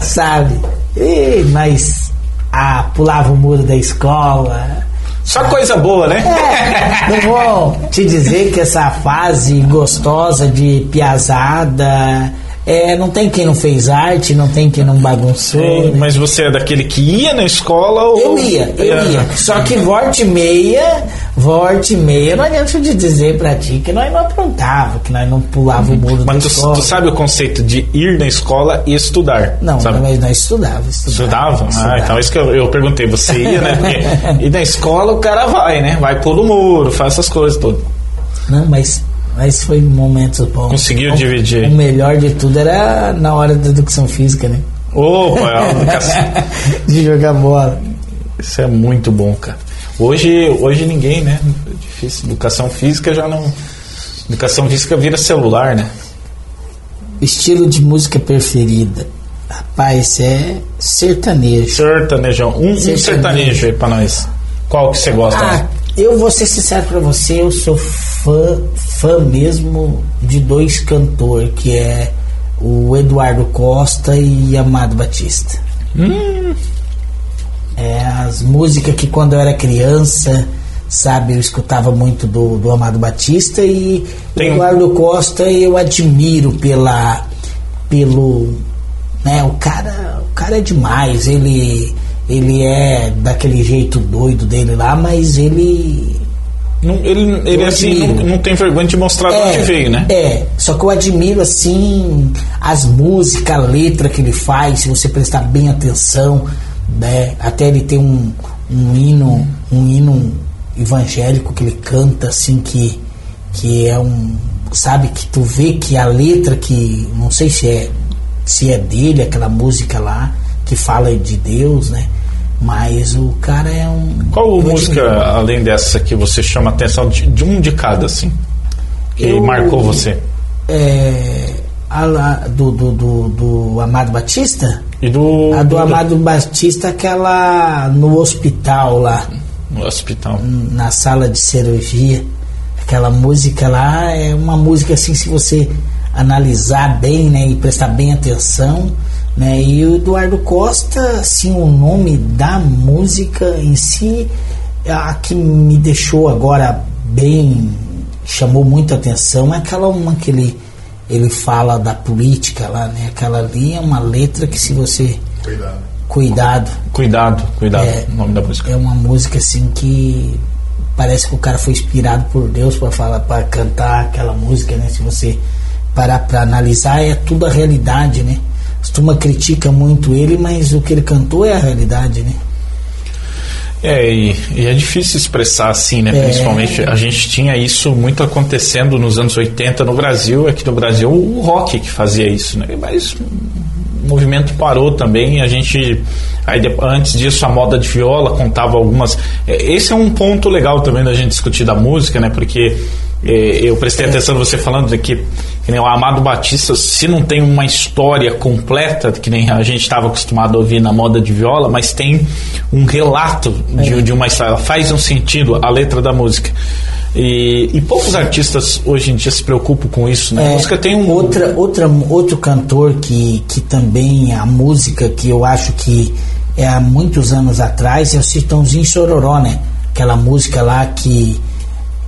sabe? E nós ah, pulava o muro da escola. Só coisa boa, né? É, não vou te dizer que essa fase gostosa de piazada. É, não tem quem não fez arte, não tem quem não bagunçou. Né? mas você é daquele que ia na escola ou. Eu ia, eu É. ia. Só que volta e meia, volta e meia, não adianta te dizer pra ti que nós não aprontava, que nós não pulava o muro da Mas tu, escola. tu sabe o conceito de ir na escola e estudar? Não, sabe? mas nós estudava, estudava. Estudava? Ah, então é isso que eu, eu perguntei. Você ia, né? Porque, e na escola o cara vai, né? Vai pula o muro, faz essas coisas todas. Não, mas Mas foi momentos bons. Conseguiu o, dividir. O melhor de tudo era na hora da educação física, né? Opa, é educação. de jogar bola. Isso é muito bom, cara. Hoje, hoje ninguém, né? É difícil. Educação física já não. Educação física vira celular, né? Estilo de música preferida. Rapaz, é sertanejo. Sertanejão. Um sertanejo, um sertanejo aí pra nós. Qual que você gosta? Ah, eu vou ser sincero pra você, eu sou fã, fã mesmo de dois cantores, que é o Eduardo Costa e Amado Batista. Hum. É as músicas que quando eu era criança, sabe, eu escutava muito do, do Amado Batista e Tem Eduardo Costa eu admiro pela pelo né, o cara, o cara é demais, ele ele é daquele jeito doido dele lá, mas ele não, ele ele assim não, não, tem vergonha de mostrar é, de onde veio, né? É, só que eu admiro assim as músicas, a letra que ele faz, se você prestar bem atenção, né? Até ele tem um, um hino, um hino evangélico que ele canta assim que que é um sabe que tu vê que a letra que não sei se é se é dele aquela música lá que fala de Deus, né? Mas o cara é um. Qual música, além dessa, que você chama a atenção de, de um de cada, assim? Que eu, marcou você? É. A, do, do, do, do, Amado Batista? E do. A do, do Amado Batista, aquela no hospital lá. No hospital. Na sala de cirurgia. Aquela música lá é uma música assim, se você analisar bem, né, e prestar bem atenção, né? E o Eduardo Costa, assim, o nome da música em si, a que me deixou agora bem, chamou muita atenção, é aquela uma que ele, ele fala da política lá, né? Aquela ali é uma letra que se você... Cuidado. Cuidado. Cuidado, cuidado, é, o nome da música. É uma música assim que parece que o cara foi inspirado por Deus para falar, para cantar aquela música, né? Se você parar para analisar, é tudo a realidade, né? A turma critica muito ele, mas o que ele cantou é a realidade, né? É, e, e é difícil expressar assim, né? É. Principalmente a gente tinha isso muito acontecendo nos anos 80 no Brasil, aqui no Brasil o rock que fazia isso, né? Mas o movimento parou também, a gente aí antes disso a moda de viola contava algumas. É, esse é um ponto legal também da gente discutir da música, né? Porque eu prestei atenção você falando de que, que nem o Amado Batista, se não tem uma história completa, que nem a gente estava acostumado a ouvir na moda de viola, mas tem um relato de, é. de uma história, faz um sentido a letra da música. E, e, poucos artistas hoje em dia se preocupam com isso, né? É, a música tem um. Outra, outra, outro cantor que, que também a música que eu acho que é há muitos anos atrás é o Citãozinho Sororó, né? Aquela música lá que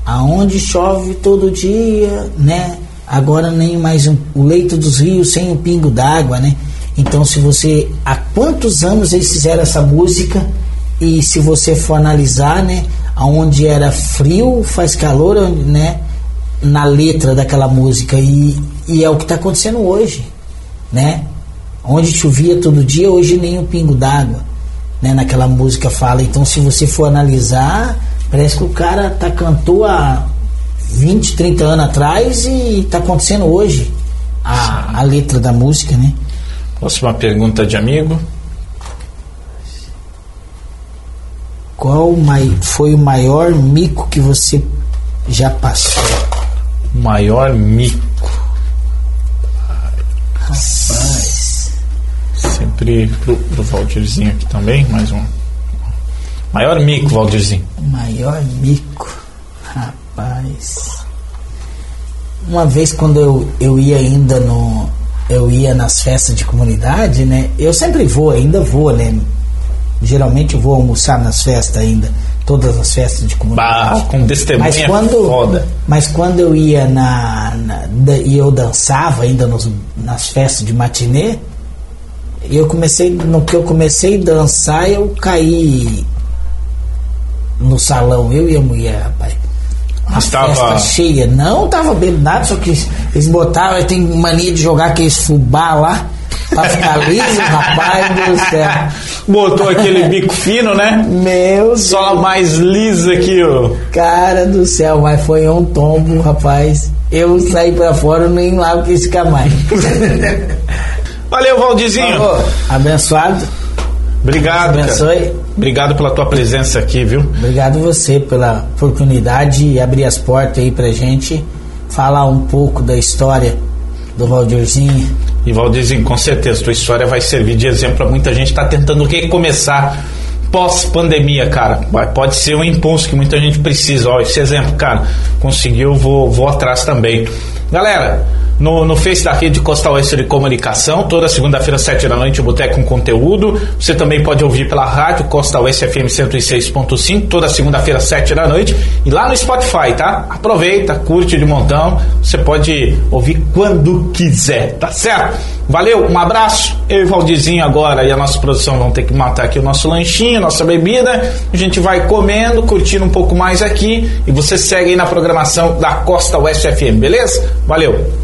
aonde chove todo dia, né? Agora nem mais um, o leito dos rios sem um pingo d'água, né? Então, se você há quantos anos eles fizeram essa música e se você for analisar, né, aonde era frio faz calor, né? Na letra daquela música e, e é o que está acontecendo hoje, né? Onde chovia todo dia, hoje nem um pingo d'água, né? Naquela música fala. Então, se você for analisar Parece que o cara tá cantou há 20, 30 anos atrás e tá acontecendo hoje a, a letra da música, né? Próxima pergunta de amigo. Qual foi o maior mico que você já passou? O maior mico. Rapaz. Sempre pro, pro Valdirzinho aqui também, mais um. Maior mico, Valdirzinho. Maior mico, rapaz. Uma vez quando eu, eu ia ainda no. Eu ia nas festas de comunidade, né? Eu sempre vou, ainda vou, né? Geralmente eu vou almoçar nas festas ainda. Todas as festas de comunidade. Bah, com testemunha mas quando, foda. Mas quando eu ia na. na e eu dançava ainda nos, nas festas de matinê, eu comecei. No que eu comecei a dançar, eu caí no salão, eu e a mulher, rapaz. A Estava... festa cheia. Não tava bebendo nada, só que eles botavam, tem mania de jogar aqueles fubá lá. Pra ficar liso, rapaz do céu. Botou aquele bico fino, né? Meu Só mais lisa aqui, ó. Cara do céu, mas foi um tombo, rapaz. eu saí pra fora, nem lá quis ficar mais. Valeu, Valdizinho. Falou, abençoado. Obrigado. Abençoe. Cara. Obrigado pela tua presença aqui, viu? Obrigado você pela oportunidade de abrir as portas aí pra gente falar um pouco da história do Valdirzinho. E Valdirzinho, com certeza, tua história vai servir de exemplo para muita gente que está tentando recomeçar pós-pandemia, cara. Pode ser um impulso que muita gente precisa. Ó, esse exemplo, cara, conseguiu, vou, vou atrás também. Galera, no, no Face da Rede Costa Oeste de Comunicação, toda segunda-feira, sete da noite, o Boteco com conteúdo. Você também pode ouvir pela rádio Costa Oeste FM 106.5, toda segunda-feira, sete da noite. E lá no Spotify, tá? Aproveita, curte de montão. Você pode ouvir quando quiser, tá certo? Valeu, um abraço. Eu e o Valdizinho agora e a nossa produção vão ter que matar aqui o nosso lanchinho, nossa bebida. A gente vai comendo, curtindo um pouco mais aqui. E você segue aí na programação da Costa Oeste FM, beleza? Valeu!